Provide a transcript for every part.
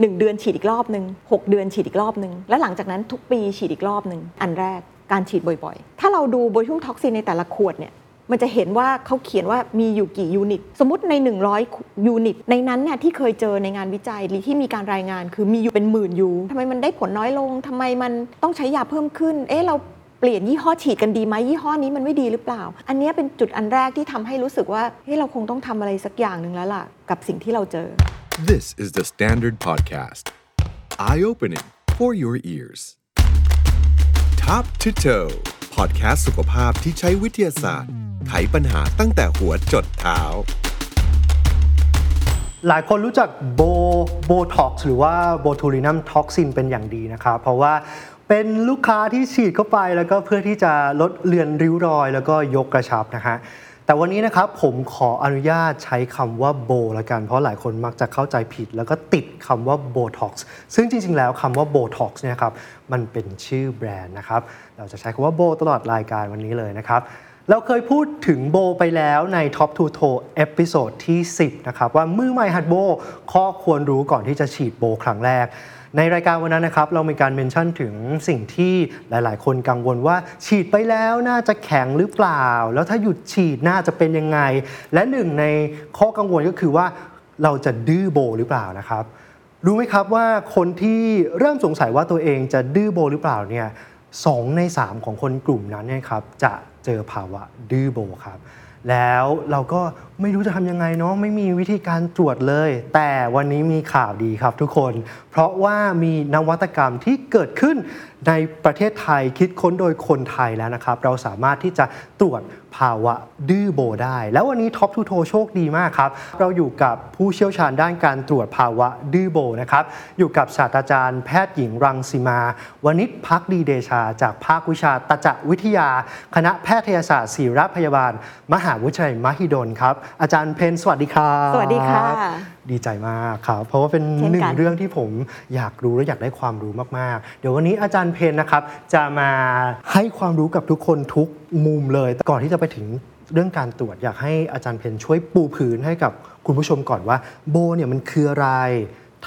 1 เดือนฉีดอีกรอบหนึ่ง6 เดือนฉีดอีกรอบหนึ่งและหลังจากนั้นทุกปีฉีดอีกรอบหนึ่งอันแรกการฉีดบ่อยๆ ถ้าเราดูโบทูลินัมท็อกซินในแต่ละขวดเนี่ยมันจะเห็นว่าเขาเขียนว่ามีอยู่กี่ยูนิต สมมติใน 100 ยูนิต ในนั้นเนี่ยที่เคยเจอในงานวิจัยหรือที่มีการรายงานคือมีอยู่เป็นหมื่นยูนิตทำไมมันได้ผลน้อยลงทำไมมันต้องใช้ยาเพิ่มขึ้น เอ๊ะเราเปลี่ยนยี่ห้อฉีดกันดีไหมยี่ห้อนี้มันไม่ดีหรือเปล่า อันนี้เป็นจุดอันแรกที่ทำให้รู้สึกว่าเฮ้ยเราคงต้องทำอะไรสักอย่างหนึ่งแล้วล่ะ กับสิ่งที่เราเจอ This is The Standard Podcast. Eye opening for your ears. Top to Toe podcast สุขภาพที่ใช้วิทยาศาสตร์ ไขปัญหาตั้งแต่หัวจดเท้า หลายคนรู้จักโบโบท็อกซ์หรือว่าโบทูลินัมท็อกซินเป็นอย่างดีนะครับ เพราะว่าเป็นลูกค้าที่ฉีดเข้าไปแล้วก็เพื่อที่จะลดเลือนริ้วรอย แล้วก็ยกกระชับนะฮะ แต่วันนี้นะครับผมขออนุญาตใช้คำว่าโบละกัน เพราะหลายคนมักจะเข้าใจผิด แล้วก็ติดคำว่าโบท็อกซ์ซึ่งจริง ๆ แล้วคำว่าโบท็อกซ์เนี่ยครับมันเป็นชื่อแบรนด์นะครับ เราจะใช้คำว่าโบตลอดรายการวันนี้เลยนะครับเราเคยพูดถึงโบไปแล้วใน Top 2 Toe เอพิโซดที่ 10 นะครับ ว่ามือใหม่หัดโบข้อควรรู้ก่อนที่จะฉีดโบครั้งแรก ในรายการวันนั้นนะครับ เรามีการ mention ถึงสิ่งที่หลาย ๆ คนกังวลว่า ฉีดไปแล้วน่าจะแข็งหรือเปล่า แล้วถ้าหยุดฉีดน่าจะเป็นยังไง และหนึ่งในข้อกังวลก็คือว่าเราจะดื้อโบหรือเปล่านะครับ รู้ไหมครับว่าคนที่เริ่มสงสัยว่าตัวเองจะดื้อโบหรือเปล่าเนี่ยสองใน3ของคนกลุ่มนั้นเนี่ยครับจะเจอภาวะดื้อโบครับ แล้วเราก็ไม่รู้จะทำยังไงเนาะไม่มีวิธีการตรวจเลย แต่วันนี้มีข่าวดีครับทุกคน เพราะว่ามีนวัตกรรมที่เกิดขึ้นในประเทศไทยคิดค้นโดยคนไทยแล้วนะครับ เราสามารถที่จะตรวจภาวะดื้อโบได้ แล้ววันนี้ Top to Toe โชคดีมากครับ เราอยู่กับผู้เชี่ยวชาญด้านการตรวจภาวะดื้อโบนะครับ อยู่กับศาสตราจารย์แพทย์หญิงรังสิมาวณิชภักดีเดชา จากภาควิชาตจักวิทยา คณะแพทยศาสตร์ศิริราชพยาบาล มหาวิทยาลัยมหิดลครับ อาจารย์เพนสวัสดีครับ สวัสดีค่ะ ดีใจมากครับ เพราะว่าเป็นเช่นกัน หนึ่งเรื่องที่ผมอยากรู้และอยากได้ความรู้มาก ๆ เดี๋ยววันนี้อาจารย์เพนนะครับ จะมาให้ความรู้กับทุกคนทุกมุมเลย แต่ก่อนที่จะไปถึงเรื่องการตรวจอยากให้อาจารย์เพนช่วยปูพื้นให้กับคุณผู้ชมก่อนว่า โบเนี่ยมันคืออะไร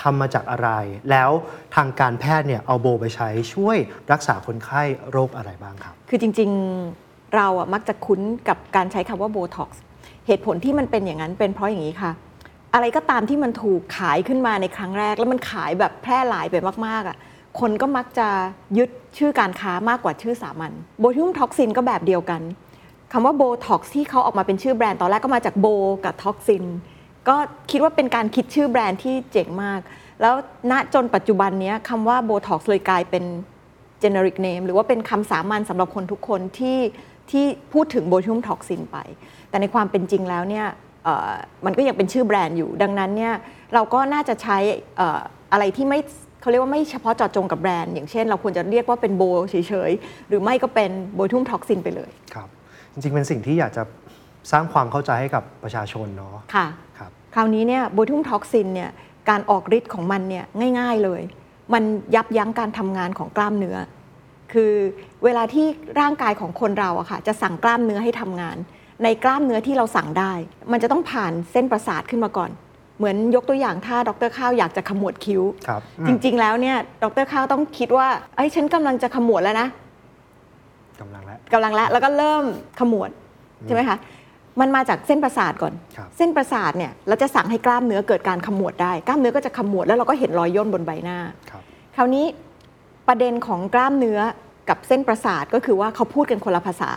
ทำมาจากอะไร แล้วทางการแพทย์เนี่ยเอาโบไปใช้ช่วยรักษาคนไข้โรคอะไรบ้างครับ คือจริงๆเราอะมักจะคุ้นกับการใช้คำว่าโบท็อกซ์เหตุผลที่มันเป็นอย่างนั้นเป็นเพราะอย่างนี้ค่ะ อะไรก็ตามที่มันถูกขายขึ้นมาในครั้งแรก แล้วมันขายแบบแพร่หลายไปมากๆอะคนก็มักจะยึดชื่อการค้ามากกว่าชื่อสามัญโบทูลินัมท็อกซินก็แบบเดียวกันคำว่าโบท็อกซ์ที่เขาออกมาเป็นชื่อแบรนด์ตอนแรกก็มาจากโบกับท็อกซินก็คิดว่าเป็นการคิดชื่อแบรนด์ที่เจ๋งมาก แล้วณจนปัจจุบันนี้คำว่าโบท็อกซ์เลยกลายเป็น generic name หรือว่าเป็นคำสามัญสำหรับคนทุกคนที่ที่พูดถึงโบทูลินัมท็อกซินไป แต่ในความเป็นจริงแล้วเนี่ย มันก็ยังเป็นชื่อแบรนด์อยู่ ดังนั้นเนี่ยเราก็น่าจะใช้เอ่ออะไรที่ไม่เขาเรียกว่าไม่เฉพาะเจาะจงกับแบรนด์อย่างเช่น เราควรจะเรียกว่าเป็นโบเฉยๆ หรือไม่ก็เป็นโบทูลินัมท็อกซินไปเลยครับจริงๆ เป็นสิ่งที่อยากจะสร้างความเข้าใจให้กับประชาชนเนาะค่ะครับคราวนี้เนี่ยโบทูลินัมท็อกซินเนี่ยการออกฤทธิ์ของมันเนี่ยง่าย ๆเลย มันยับยั้งการทำงานของกล้ามเนื้อ คือเวลาที่ร่างกายของคนเราอะค่ะจะสั่งกล้ามเนื้อให้ทำงาน ในกล้ามเนื้อที่เราสั่งได้ มันจะต้องผ่านเส้นประสาทขึ้นมาก่อน เหมือนยกตัวอย่างถ้าดรข้าวอยากจะขมวดคิ้ว ครับจริง ๆ แล้วเนี่ยดรข้าวต้องคิดว่าไอ้ยฉันกำลังจะขมวดแล้วนะ กำลังแล้ว กำลังแล้วแล้วก็เริ่มขมวดใช่ไหมคะ มันมาจากเส้นประสาทก่อน ครับ เส้นประสาทเนี่ยเราจะสั่งให้กล้ามเนื้อเกิดการขมวดได้ กล้ามเนื้อก็จะขมวดแล้วเราก็เห็นรอยย่นบนใบหน้า ครับคราวนี้ประเด็นของกล้ามเนื้อกับเส้นประสาทก็คือว่าเขาพูดกันคนละภาษา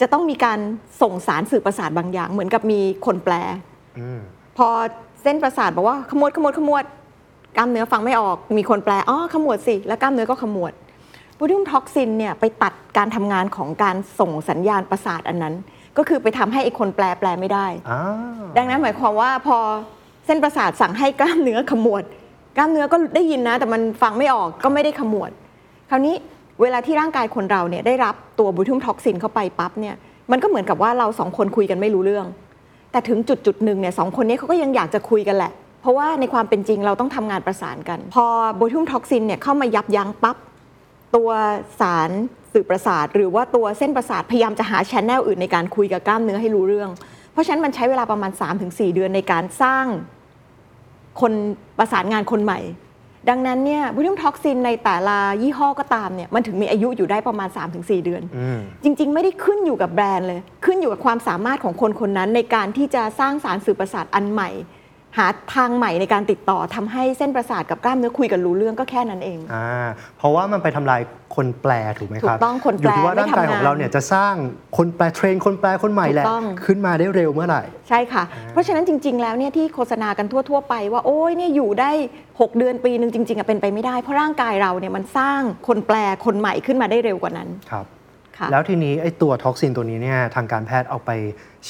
จะต้องมีการส่งสารสื่อประสาทบางอย่าง เหมือนกับมีคนแปลอืมพอเส้นประสาทบอกว่าขมวดขมวดขมวดกล้ามเนื้อฟังไม่ออก มีคนแปลอ๋อขมวดสิแล้วกล้ามเนื้อก็ขมวดโบทูลินัมท็อกซินเนี่ยไปตัดการทำงานของการส่งสัญญาณประสาทอันนั้น ก็คือไปทำให้ไอ้คนแปลแปลไม่ได้อ่าดังนั้นหมายความว่าพอเส้นประสาทสั่งให้กล้ามเนื้อขมวด กล้ามเนื้อก็ได้ยินนะ แต่มันฟังไม่ออกก็ไม่ได้ขมวด คราวนี้ เวลาที่ร่างกายคนเราเนี่ยได้รับตัวโบทูลินัมท็อกซินเข้าไปปั๊บเนี่ยมันก็เหมือนกับว่าเราสองคนคุยกันไม่รู้เรื่อง แต่ถึงจุดจุดหนึ่งเนี่ยสองคนนี้เขาก็ยังอยากจะคุยกันแหละ เพราะว่าในความเป็นจริงเราต้องทำงานประสานกัน พอโบทูลินัมท็อกซินเนี่ยเข้ามายับยั้งปั๊บตัวสารสื่อประสาท หรือว่าตัวเส้นประสาทพยายามจะหา channel อื่นในการคุยกับกล้ามเนื้อให้รู้เรื่อง เพราะฉะนั้นมันใช้เวลาประมาณ 3-4 เดือนในการสร้างคนประสานงานคนใหม่ ดังนั้นเนี่ยโบทูลินัมท็อกซินในแต่ละยี่ห้อก็ตามเนี่ยมันถึงมีอายุอยู่ได้ประมาณ 3-4 เดือนอืมจริง ๆ ไม่ได้ขึ้นอยู่กับแบรนด์เลย ขึ้นอยู่กับความสามารถของคนคนนั้นในการที่จะสร้างสารสื่อประสาทอันใหม่ หาทางใหม่ในการติดต่อทำให้เส้นประสาทกับกล้ามเนื้อคุยกันรู้เรื่องก็แค่นั้นเอง อ่าเพราะว่ามันไปทำลายคนแปลถูกไหมครับถูกต้องคนแปลอยู่ที่ว่าร่างกายไม่ทำงานของเราเนี่ยจะสร้างคนแปล train คนแปลคนใหม่แหละ ถูกต้อง ขึ้นมาได้เร็วเมื่อไหร่ ใช่ค่ะ เพราะฉะนั้นจริง ๆ แล้วเนี่ยที่โฆษณากันทั่ว ๆ ไปว่าโอ้ยเนี่ยอยู่ได้ 6 เดือนปีหนึ่งจริงๆอะเป็นไปไม่ได้ เพราะร่างกายเราเนี่ยมันสร้างคนแปลคนใหม่ขึ้นมาได้เร็วกว่านั้นครับ ค่ะ แล้วทีนี้ไอ้ตัวท็อกซินตัวนี้เนี่ยทางการแพทย์เอาไป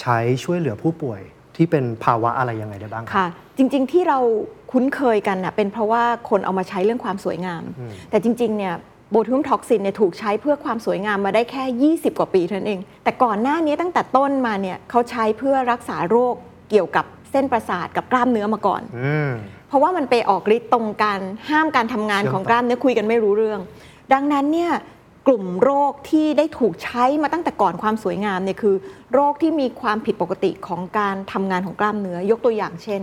ใช้ช่วยเหลือผู้ป่วย ที่เป็นภาวะอะไรยังไงได้บ้างครับ ค่ะ จริงๆที่เราคุ้นเคยกันน่ะเป็นเพราะว่าคนเอามาใช้เรื่องความสวยงามแต่จริงๆเนี่ยโบทูลินัมท็อกซินเนี่ยถูกใช้เพื่อความสวยงามมาได้แค่ 20 กว่าปีเท่านั้นเอง แต่ก่อนหน้านี้ตั้งแต่ต้นมาเนี่ยเขาใช้เพื่อรักษาโรคเกี่ยวกับเส้นประสาทกับกล้ามเนื้อมาก่อน อืม เพราะว่ามันไปออกฤทธิ์ตรงการห้ามการทำงานเชื่อมของต่อกล้ามเนื้อคุยกันไม่รู้เรื่อง ดังนั้นเนี่ย กลุ่มโรคที่ได้ถูกใช้มาตั้งแต่ก่อนความสวยงามเนี่ยคือ โรคที่มีความผิดปกติของการทำงานของกล้ามเนื้อ ยกตัวอย่างเช่น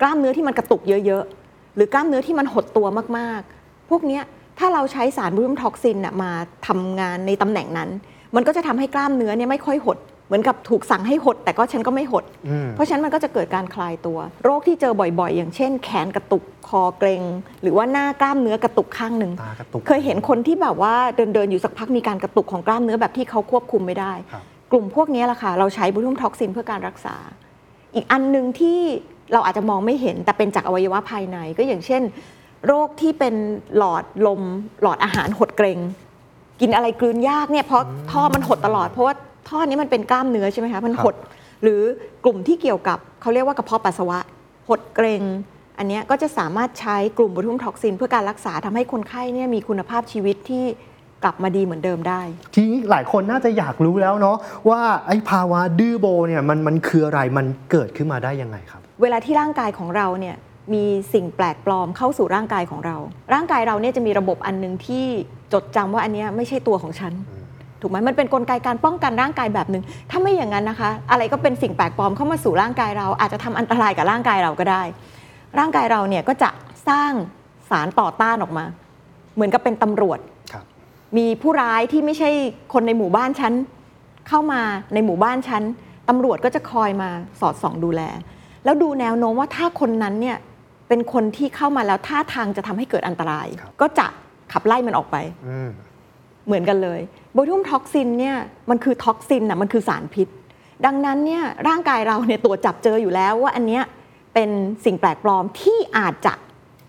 กล้ามเนื้อที่มันกระตุกเยอะๆ หรือกล้ามเนื้อที่มันหดตัวมากๆ พวกเนี้ยถ้าเราใช้สารบรูมท็อกซินน่ะมาทำงานในตำแหน่งนั้น มันก็จะทำให้กล้ามเนื้อเนี่ยไม่ค่อยหด เหมือนกับถูกสั่งให้หด แต่ก็ฉันก็ไม่หดอืมเพราะฉะนั้นมันก็จะเกิดการคลายตัว โรคที่เจอบ่อยๆ อย่างเช่น แขนกระตุกคอเกร็งหรือว่าหน้ากล้ามเนื้อกระตุกข้างหนึ่งตากระตุกเคยเห็นคนที่แบบว่าเดินเดินๆอยู่สักพักมีการกระตุกของกล้ามเนื้อแบบที่เขาควบคุมไม่ได้ครับกลุ่มพวกนี้แหละค่ะเราใช้โบทูลินัมท็อกซินเพื่อการรักษา อีกอันหนึ่งที่เราอาจจะมองไม่เห็นแต่เป็นจากอวัยวะภายใน ก็อย่างเช่น โรคที่เป็นหลอดลมหลอดอาหารหดเกร็งกินอะไรกลืนยากเนี่ยเพราะท่อมันหดตลอดเพราะว่า ท่อนี้มันเป็นกล้ามเนื้อใช่ไหมคะมันครับหด หรือกลุ่มที่เกี่ยวกับเขาเรียกว่ากระเพาะปัสสาวะ หดเกร็งอันเนี้ยก็จะสามารถใช้กลุ่มโบทูลินัมท็อกซิน เพื่อการรักษาทำให้คนไข้เนี่ยมีคุณภาพชีวิตที่กลับมาดีเหมือนเดิมได้ ทีนี้หลายคนน่าจะอยากรู้แล้วเนาะว่าไอ้ภาวะดื้อโบเนี่ยมันมันคืออะไรมันเกิดขึ้นมาได้ยังไงครับ เวลาที่ร่างกายของเราเนี่ยมีสิ่งแปลกปลอมเข้าสู่ร่างกายของเรา ร่างกายเราเนี่ยจะมีระบบอันหนึ่งที่จดจำว่าอันเนี้ยไม่ใช่ตัวของฉัน ถูกไหมมันเป็นกลไกการป้องกันร่างกายแบบหนึ่งถ้าไม่อย่างนั้นนะคะ อะไรก็เป็นสิ่งแปลกปลอมเข้ามาสู่ร่างกายเรา อาจจะทำอันตรายกับร่างกายเราก็ได้ ร่างกายเราเนี่ยก็จะสร้างสารต่อต้านออกมา เหมือนกับเป็นตำรวจครับมีผู้ร้ายที่ไม่ใช่คนในหมู่บ้านฉันเข้ามาในหมู่บ้านฉันตำรวจก็จะคอยมาสอดส่องดูแล แล้วดูแนวโน้มว่าถ้าคนนั้นเนี่ยเป็นคนที่เข้ามาแล้วท่าทางจะทำให้เกิดอันตรายครับก็จะขับไล่มันออกไปอืมเหมือนกันเลย โบทูมท็อกซินเนี่ยมันคือท็อกซินนะมันคือสารพิษ ดังนั้นเนี่ยร่างกายเราเนี่ยตัวจจับเจออยู่แล้วว่าอันเนี้ยเป็นสิ่งแปลกปลอมที่อาจจะ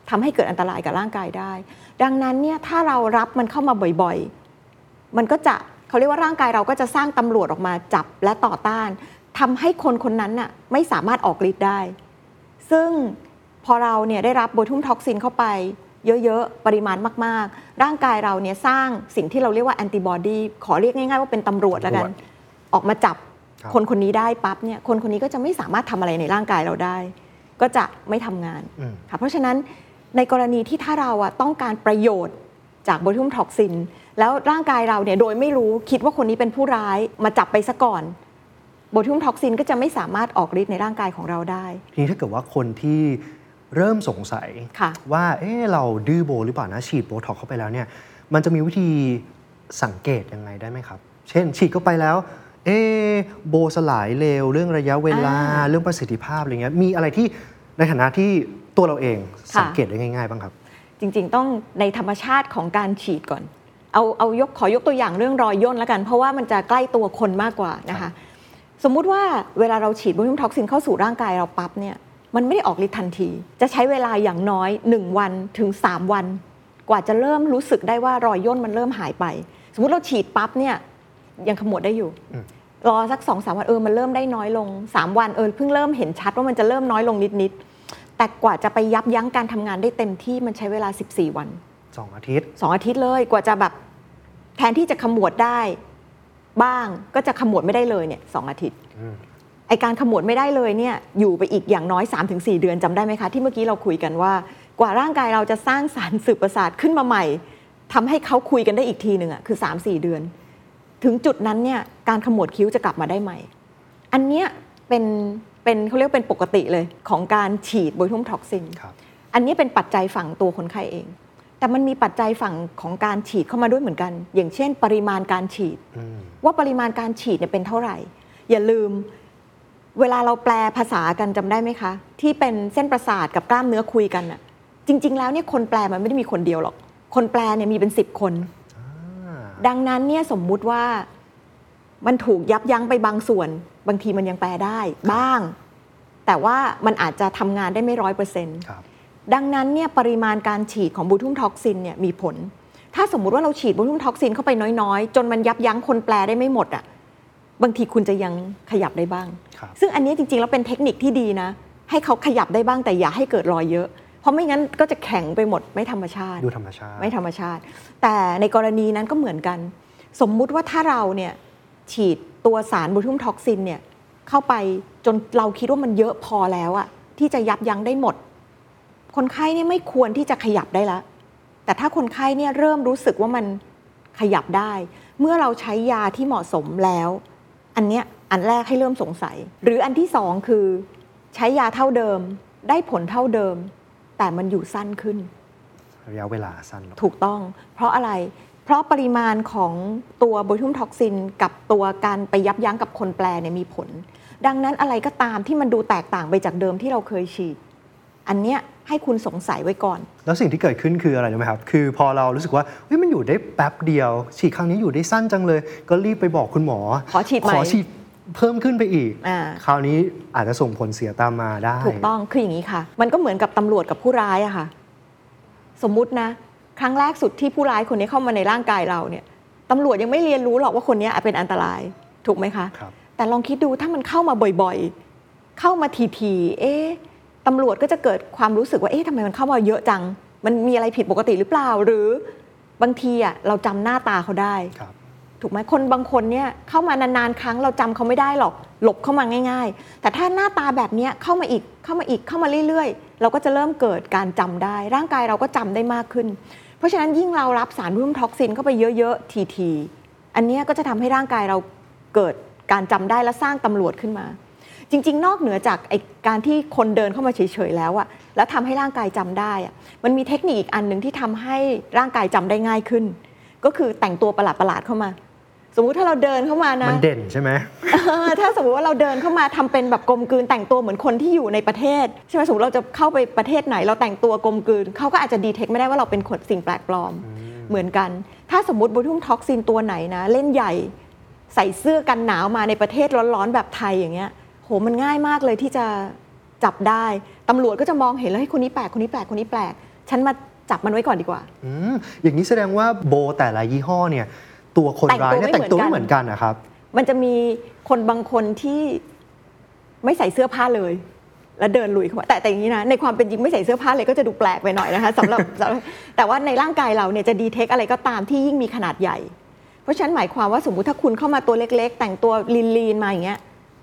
ทำให้เกิดอันตรายกับร่างกายได้ ดังนั้นเนี่ยถ้าเรารับมันเข้ามาบ่อยๆ มันก็จะเขาเรียกว่าร่างกายเราก็จะสร้างตำรวจออกมาจับและต่อต้านทำให้คนคนนั้นน่ะไม่สามารถออกฤทธิ์ได้ ซึ่งพอเราเนี่ยได้รับ botulinum toxin เข้าไป เยอะๆ ปริมาณมากๆ ร่างกายเราเนี่ยสร้างสิ่งที่เราเรียกว่าแอนติบอดีขอเรียกง่ายๆว่าเป็นตำรวจแล้วกันตำรวจออกมาจับครับคนคนนี้ได้ปั๊บเนี่ยคนคนนี้ก็จะไม่สามารถทำอะไรในร่างกายเราได้ ก็จะไม่ทำงานอืมค่ะเพราะฉะนั้นในกรณีที่ถ้าเราอะต้องการประโยชน์จาก botulinum toxin แล้วร่างกายเราเนี่ยโดยไม่รู้คิดว่าคนนี้เป็นผู้ร้ายมาจับไปซะก่อนโบทูมท็อกซินก็จะไม่สามารถออกฤทธิ์ในร่างกายของเราได้ทีนี้ถ้าเกิดว่าคนที่ เริ่มสงสัยค่ะว่าเอ๊ะเราดื้อโบหรือเปล่านะฉีดโบท็อกซ์เข้าไปแล้วเนี่ยมันจะมีวิธีสังเกตยังไงได้ไหมครับ เช่น ฉีดเข้าไปแล้ว เอ๊ะโบสลายเร็วเรื่องระยะเวลาอ่าเรื่องประสิทธิภาพอะไรเงี้ยมีอะไรที่ในฐานะที่ตัวเราเองค่ะสังเกตได้ง่าย ๆ บ้างครับ จริง ๆ ต้องในธรรมชาติของการฉีดก่อน เอาเอายกขอยกตัวอย่างเรื่องรอยย่นแล้วกัน เพราะว่ามันจะใกล้ตัวคนมากกว่านะคะ สมมุติว่าเวลาเราฉีด botulinum toxin เข้าสู่ร่างกายเราปั๊บเนี่ย มันไม่ได้ออกฤทธิ์ทันที จะใช้เวลาอย่างน้อย 1 วันถึง 3 วัน กว่าจะเริ่มรู้สึกได้ว่ารอยย่นมันเริ่มหายไป สมมติเราฉีดปั๊บเนี่ยยังขมวดได้อยู่อืมรอสักสองสามวันเออมันเริ่มได้น้อยลง 3 วันเออเพิ่งเริ่มเห็นชัดว่ามันจะเริ่มน้อยลงนิดๆแต่กว่าจะไปยับยั้งการทำงานได้เต็มที่มันใช้เวลา 14 วัน 2 อาทิตย์สองอาทิตย์เลยกว่าจะแบบแทนที่จะขมวดได้บ้างก็จะขมวดไม่ได้เลยเนี่ยสองอาทิตย์อืม ไอการขมวดไม่ได้เลยเนี่ยอยู่ไปอีกอย่างน้อย 3-4 เดือนจำได้ไหมคะ ที่เมื่อกี้เราคุยกันว่า กว่าร่างกายเราจะสร้างสารสื่อประสาทขึ้นมาใหม่ทำให้เขาคุยกันได้อีกทีหนึ่งอะคือ 3-4 เดือน ถึงจุดนั้นเนี่ยการขมวดคิ้วจะกลับมาได้ใหม่ อันเนี้ยเป็นเป็นเขาเรียกเป็นปกติเลยของการฉีด botulinum toxin ครับอันนี้เป็นปัจจัยฝั่งตัวคนไข้เอง แต่มันมีปัจจัยฝั่งของการฉีดเข้ามาด้วยเหมือนกัน อย่างเช่น ปริมาณการฉีดอืมว่าปริมาณการฉีดเนี่ยเป็นเท่าไหร่ อย่าลืม เวลาเราแปลภาษากันจำได้ไหมคะ ที่เป็นเส้นประสาทกับกล้ามเนื้อคุยกันน่ะจริง ๆ แล้วเนี่ยคนแปลมันไม่ได้มีคนเดียวหรอก คนแปลเนี่ยมีเป็นสิบคนอ่าดังนั้นเนี่ยสมมุติว่ามันถูกยับยั้งไปบางส่วน บางทีมันยังแปลได้บ้าง แต่ว่ามันอาจจะทำงานได้ไม่ร้อยเปอร์เซ็นต์ครับดังนั้นเนี่ยปริมาณการฉีดของ botulinum toxin เนี่ยมีผล ถ้าสมมุติว่าเราฉีด botulinum toxin เข้าไปน้อยๆ จนมันยับยั้งคนแปลได้ไม่หมดอะ บางทีคุณจะยังขยับได้บ้าง ครับ ซึ่งอันนี้จริงๆแล้วเป็นเทคนิคที่ดีนะ ให้เขาขยับได้บ้างแต่อย่าให้เกิดรอยเยอะ เพราะไม่งั้นก็จะแข็งไปหมดไม่ธรรมชาติ ดูธรรมชาติ ไม่ธรรมชาติ แต่ในกรณีนั้นก็เหมือนกัน สมมุติว่าถ้าเราเนี่ยฉีดตัวสาร botulinum toxin เนี่ยเข้าไปจนเราคิดว่ามันเยอะพอแล้วอะที่จะยับยั้งได้หมด คนไข้เนี่ยไม่ควรที่จะขยับได้ละ แต่ถ้าคนไข้เนี่ยเริ่มรู้สึกว่ามันขยับได้ เมื่อเราใช้ยาที่เหมาะสมแล้ว อันเนี้ยอันแรกให้เริ่มสงสัย หรืออันที่สองคือใช้ยาเท่าเดิมได้ผลเท่าเดิม แต่มันอยู่สั้นขึ้น ระยะเวลาสั้นลงถูกต้อง เพราะอะไร เพราะปริมาณของตัว botulinum toxin กับตัวการไปยับยั้งกับคนแปลเนี่ยมีผล ดังนั้นอะไรก็ตามที่มันดูแตกต่างไปจากเดิมที่เราเคยฉีด อันเนี้ยให้คุณสงสัยไว้ก่อน แล้วสิ่งที่เกิดขึ้นคืออะไรรู้ไหมครับ คือพอเรารู้สึกว่าเฮ้ยมันอยู่ได้แป๊บเดียว ฉีดครั้งนี้อยู่ได้สั้นจังเลย ก็รีบไปบอกคุณหมอ ขอฉีดใหม่ขอฉีดเพิ่มขึ้นไปอีกอ่าคราวนี้อาจจะส่งผลเสียตามมาได้ ถูกต้องคืออย่างนี้ค่ะ มันก็เหมือนกับตำรวจกับผู้ร้ายอะค่ะ สมมุตินะ ครั้งแรกสุดที่ผู้ร้ายคนนี้เข้ามาในร่างกายเราเนี่ยตำรวจยังไม่เรียนรู้หรอกว่าคนนี้อาจเป็นอันตราย ถูกไหมคะครับแต่ลองคิดดูถ้ามันเข้ามาบ่อยๆ เข้ามาทีๆเอ๊ะ ตำรวจก็จะเกิดความรู้สึกว่า เอ๊ะทำไมมันเข้ามาเยอะจัง มันมีอะไรผิดปกติหรือเปล่า หรือบางทีอะเราจำหน้าตาเขาได้ครับถูกไหมคนบางคนเนี่ยเข้ามานานๆ ครั้งเราจำเขาไม่ได้หรอก หลบเข้ามาง่าย ๆ แต่ถ้าหน้าตาแบบเนี้ยเข้ามาอีก เข้ามาอีก เข้ามาเรื่อยๆ เราก็จะเริ่มเกิดการจำได้ ร่างกายเราก็จำได้มากขึ้น เพราะฉะนั้นยิ่งเรารับสารร่วมท็อกซินเข้าไปเยอะๆ ทีๆ อันเนี้ยก็จะทำให้ร่างกายเราเกิดการจำได้และสร้างตำรวจขึ้นมา จริง ๆ นอกเหนือจากไอการที่คนเดินเข้ามาเฉยๆแล้วอะแล้วทำให้ร่างกายจำได้อะมันมีเทคนิคอีกอันหนึ่งที่ทำให้ร่างกายจำได้ง่ายขึ้น ก็คือแต่งตัวประหลาดๆเข้ามา สมมุติถ้าเราเดินเข้ามานะมันเด่นใช่ไหมเออถ้าสมมติว่าเราเดินเข้ามาทำเป็นแบบกลมกลืนแต่งตัวเหมือนคนที่อยู่ในประเทศใช่ไหมสมมติเราจะเข้าไปประเทศไหน เราแต่งตัวกลมกลืนเขาก็อาจจะ detect ไม่ได้ว่าเราเป็นคนสิ่งแปลกปลอมเหมือนกัน ถ้าสมมติ botulinum toxin ตัวไหนนะ เล่นใหญ่ใส่เสื้อกันหนาวมาในประเทศร้อนๆแบบไทยอย่างเงี้ย โหมันง่ายมากเลยที่จะจับได้ตำรวจก็จะมองเห็นแล้วเฮ้ยคนนี้แปลกคนนี้แปลกคนนี้แปลก ฉันมาจับมันไว้ก่อนดีกว่าอืมอย่างนี้แสดงว่าโบแต่ละยี่ห้อเนี่ย ตัวคนร้ายเนี่ยแต่แต่งงตัตัววไม่ไม่เหเหมืมืออนนกักันนนะครับ มันจะมีคนบางคนที่ไม่ใส่เสื้อผ้าเลย แล้วเดินลุยเข้ามาแต่แต่อย่างนี้นะในความเป็นจริงไม่ใส่เสื้อผ้าเลยก็จะดูแปลกไปหน่อยนะคะสำหรับสำหรับแต่ว่าในร่างกายเราเนี่ยจะดีเทคอะไรก็ตามที่ยิ่งมีขนาดใหญ่ เพราะฉะนั้นหมายความว่าสมมุติถ้าคุณเข้ามาตัวเล็ก ๆ แต่งตัวลีนๆมาอย่างเงี้ย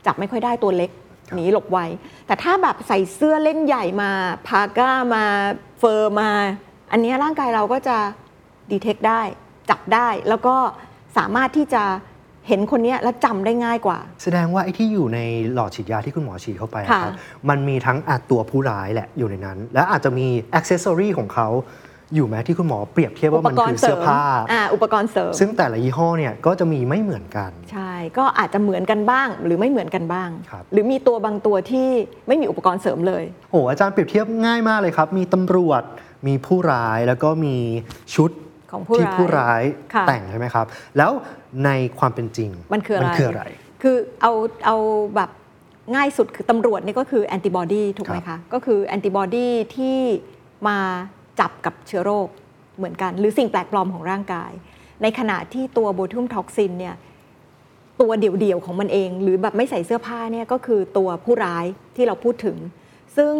จับไม่ค่อยได้ตัวเล็กหนีหลบไว แต่ถ้าแบบใส่เสื้อเล่นใหญ่มาพาก้ามาเฟอร์มา อันเนี้ยร่างกายเราก็จะดีเทคได้ จับได้ แล้วก็สามารถที่จะเห็นคนเนี้ยแล้วจำได้ง่ายกว่า แสดงว่าไอ้ที่อยู่ในหลอดฉีดยาที่คุณหมอฉีดเข้าไปอะค่ะครับมันมีทั้งอาตัวผู้ร้ายแหละอยู่ในนั้น และอาจจะมีอ c เซสซอรีของเขา อยู่ไหมที่คุณหมอเปรียบเทียบว่ามันคือเสื้อผ้าอ่าอุปกรณ์เสริม ซึ่งแต่ละยี่ห้อเนี่ยก็จะมีไม่เหมือนกัน ใช่ ก็อาจจะเหมือนกันบ้างหรือไม่เหมือนกันบ้างครับหรือมีตัวบางตัวที่ไม่มีอุปกรณ์เสริมเลยโอ้อาจารย์เปรียบเทียบง่ายมากเลยครับ มีตำรวจ มีผู้ร้ายแล้วก็มีชุดของผู้ที่ร้ายผู้ร้ายค่ะแต่งใช่ไหมครับ แล้วในความเป็นจริงมันคืออะไรมันคืออะไร คือเอาเอาแบบง่ายสุดคือตำรวจนี่ก็คือแอนติบอดีถูกไหมครัคะบก็คือแอนติบอดีที่มา จับกับเชื้อโรคเหมือนกัน หรือสิ่งแปลกปลอมของร่างกาย ในขณะที่ตัว botulinum toxin เนี่ยตัวเดี่ยวๆของมันเอง หรือแบบไม่ใส่เสื้อผ้าเนี่ยก็คือตัวผู้ร้ายที่เราพูดถึง ซึ่ง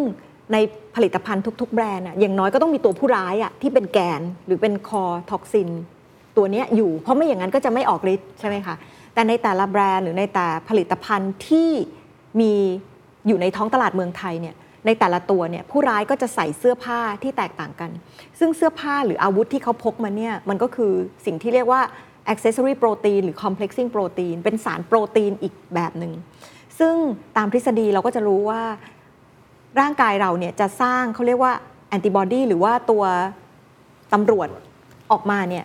ในผลิตภัณฑ์ทุก ๆ แบรนด์อะอย่างน้อยก็ต้องมีตัวผู้ร้ายอะที่เป็นแกนหรือเป็น core toxin ตัวเนี้ยอยู่ เพราะไม่อย่างนั้นก็จะไม่ออกฤทธิ์ใช่ไหมคะแต่ในแต่ละแบรนด์หรือในแต่ผลิตภัณฑ์ที่มีอยู่ในท้องตลาดเมืองไทยเนี่ย ในแต่ละตัวเนี่ยผู้ร้ายก็จะใส่เสื้อผ้าที่แตกต่างกัน ซึ่งเสื้อผ้าหรืออาวุธที่เขาพกมาเนี่ยมันก็คือสิ่งที่เรียกว่า accessory protein หรือ complexing protein เป็นสารโปรตีนอีกแบบหนึ่งซึ่งตามทฤษฎีเราก็จะรู้ว่าร่างกายเราเนี่ยจะสร้างเขาเรียกว่าแอนติบอดีหรือว่าตัวตำรวจออกมาเนี่ย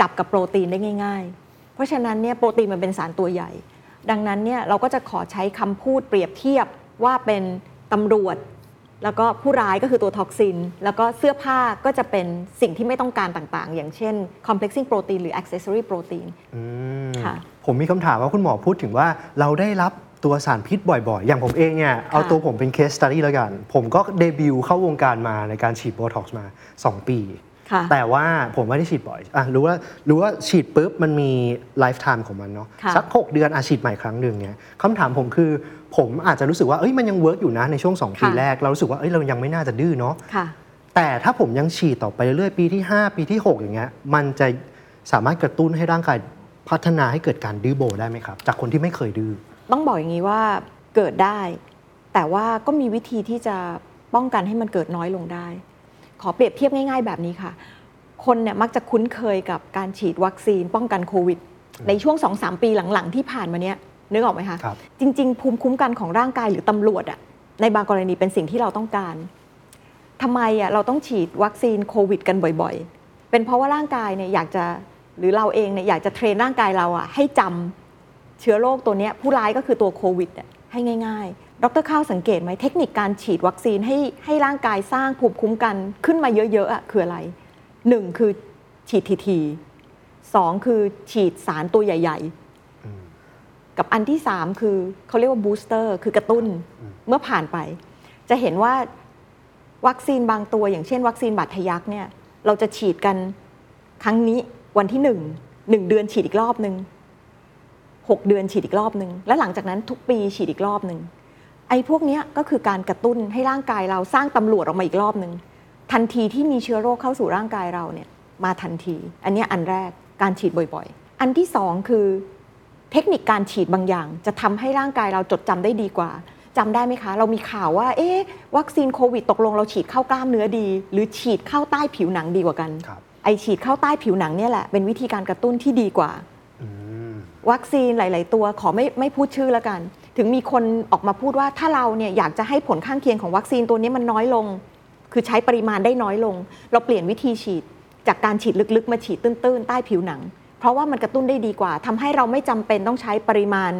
จับกับโปรตีนได้ง่าย ๆ เพราะฉะนั้นเนี่ยโปรตีนมันเป็นสารตัวใหญ่ ดังนั้นเนี่ยเราก็จะขอใช้คำพูดเปรียบเทียบว่าเป็นตำรวจ แล้วก็ผู้ร้ายก็คือตัว toxin แล้วก็เสื้อผ้าก็จะเป็นสิ่งที่ไม่ต้องการต่างๆ อย่างเช่น complexing protein หรือ accessory protein อืมค่ะผมมีคำถามว่าคุณหมอพูดถึงว่าเราได้รับตัวสารพิษบ่อยๆ อย่างผมเองเนี่ย เอาตัวผมเป็นเคส e ตั d y แล้วกัน ผมก็เดบิวต์เข้าวงการมาในการฉีดโบท็อกซ์มา 2 ปีค่ะ แต่ว่าผมไม่ได้ฉีดบ่อยอะรู้ว่ารู้ว่าฉีดปุ๊บมันมี lifetime ของมันเนาะค่ะสัก 6 เดือนอาฉีดใหม่ครั้งหนึ่งเนี่ยคำถามผมคือผมอาจจะรู้สึกว่าเอ้ยมันยัง work อยู่นะในช่วง 2 ปีค่ะแรก เรารู้สึกว่าเอ้ยเรายังไม่น่าจะดื้อเนาะค่ะแต่ถ้าผมยังฉีดต่อไปเรื่อยๆปีที่ 5 ปีที่ 6 อย่างเงี้ยมันจะสามารถกระตุ้นให้ร่างกายพัฒนาให้เกิดการดื้อโบได้ไหมครับ จากคนที่ไม่เคยดื้อต้องบอกอย่างนี้ว่าเกิดได้ แต่ว่าก็มีวิธีที่จะป้องกันให้มันเกิดน้อยลงได้ ขอเปรียบเทียบง่าย ๆ แบบนี้ค่ะ คนเนี่ยมักจะคุ้นเคยกับการฉีดวัคซีนป้องกันโควิด ในช่วง 2-3 ปีหลังๆ ที่ผ่านมาเนี้ยนึกออกไหมคะครับจริง ๆ ภูมิคุ้มกันของร่างกายหรือตำรวจอะในบางกรณีเป็นสิ่งที่เราต้องการทำไมอะเราต้องฉีดวัคซีนโควิด กันบ่อย ๆ เป็นเพราะว่าร่างกายเนี่ยอยากจะหรือเราเองเนี่ยอยากจะเทรนร่างกายเราอะให้จำเชื้อโรคตัวเนี้ยผู้ร้ายก็คือตัวโควิดเนี่ยให้ง่ายๆ ดรข้าวสังเกตไหมเทคนิคการฉีดวัคซีนให้ให้ร่างกายสร้างภูมิคุ้มกันขึ้นมาเยอะๆอะคืออะไรหนึ่งคือฉีดทีๆสองคือฉีดสารตัวใหญ่ ๆ กับอันที่สามคือเขาเรียกว่าบูสเตอร์คือกระตุ้นเมื่อผ่านไป จะเห็นว่าวัคซีนบางตัว อย่างเช่น วัคซีนบาดทะยักเนี่ยเราจะฉีดกันครั้งนี้วันที่หนึ่งหนึ่งเดือนฉีดอีกรอบหนึ่ง6เดือนฉีดอีกรอบหนึ่งแล้วหลังจากนั้นทุกปีฉีดอีกรอบหนึ่ง ไอ้พวกเนี้ยก็คือการกระตุ้นให้ร่างกายเราสร้างตำรวจออกมาอีกรอบหนึ่งทันทีที่มีเชื้อโรคเข้าสู่ร่างกายเราเนี่ยมาทันที อันเนี้ยอันแรกการฉีดบ่อยๆ อันที่สองคือ เทคนิคการฉีดบางอย่าง จะทำให้ร่างกายเราจดจำได้ดีกว่าจำได้ไหมคะ เรามีข่าวว่า เอ๊ะวัคซีนโควิดตกลงเราฉีดเข้ากล้ามเนื้อดี หรือฉีดเข้าใต้ผิวหนังดีกว่ากันครับไอฉีดเข้าใต้ผิวหนังเนี่ยแหละเป็นวิธีการกระตุ้นที่ดีกว่าอืมวัคซีนหลาย ๆ ตัวขอไม่ไม่พูดชื่อแล้วกัน ถึงมีคนออกมาพูดว่าถ้าเราเนี่ยอยากจะให้ผลข้างเคียงของวัคซีนตัวนี้มันน้อยลง คือใช้ปริมาณได้น้อยลง เราเปลี่ยนวิธีฉีด จากการฉีดลึกๆ มาฉีดตื้นๆ ใต้ผิวหนัง เพราะว่ามันกระตุ้นได้ดีกว่าทำให้เราไม่จำเป็นต้องใช้ปริมาณ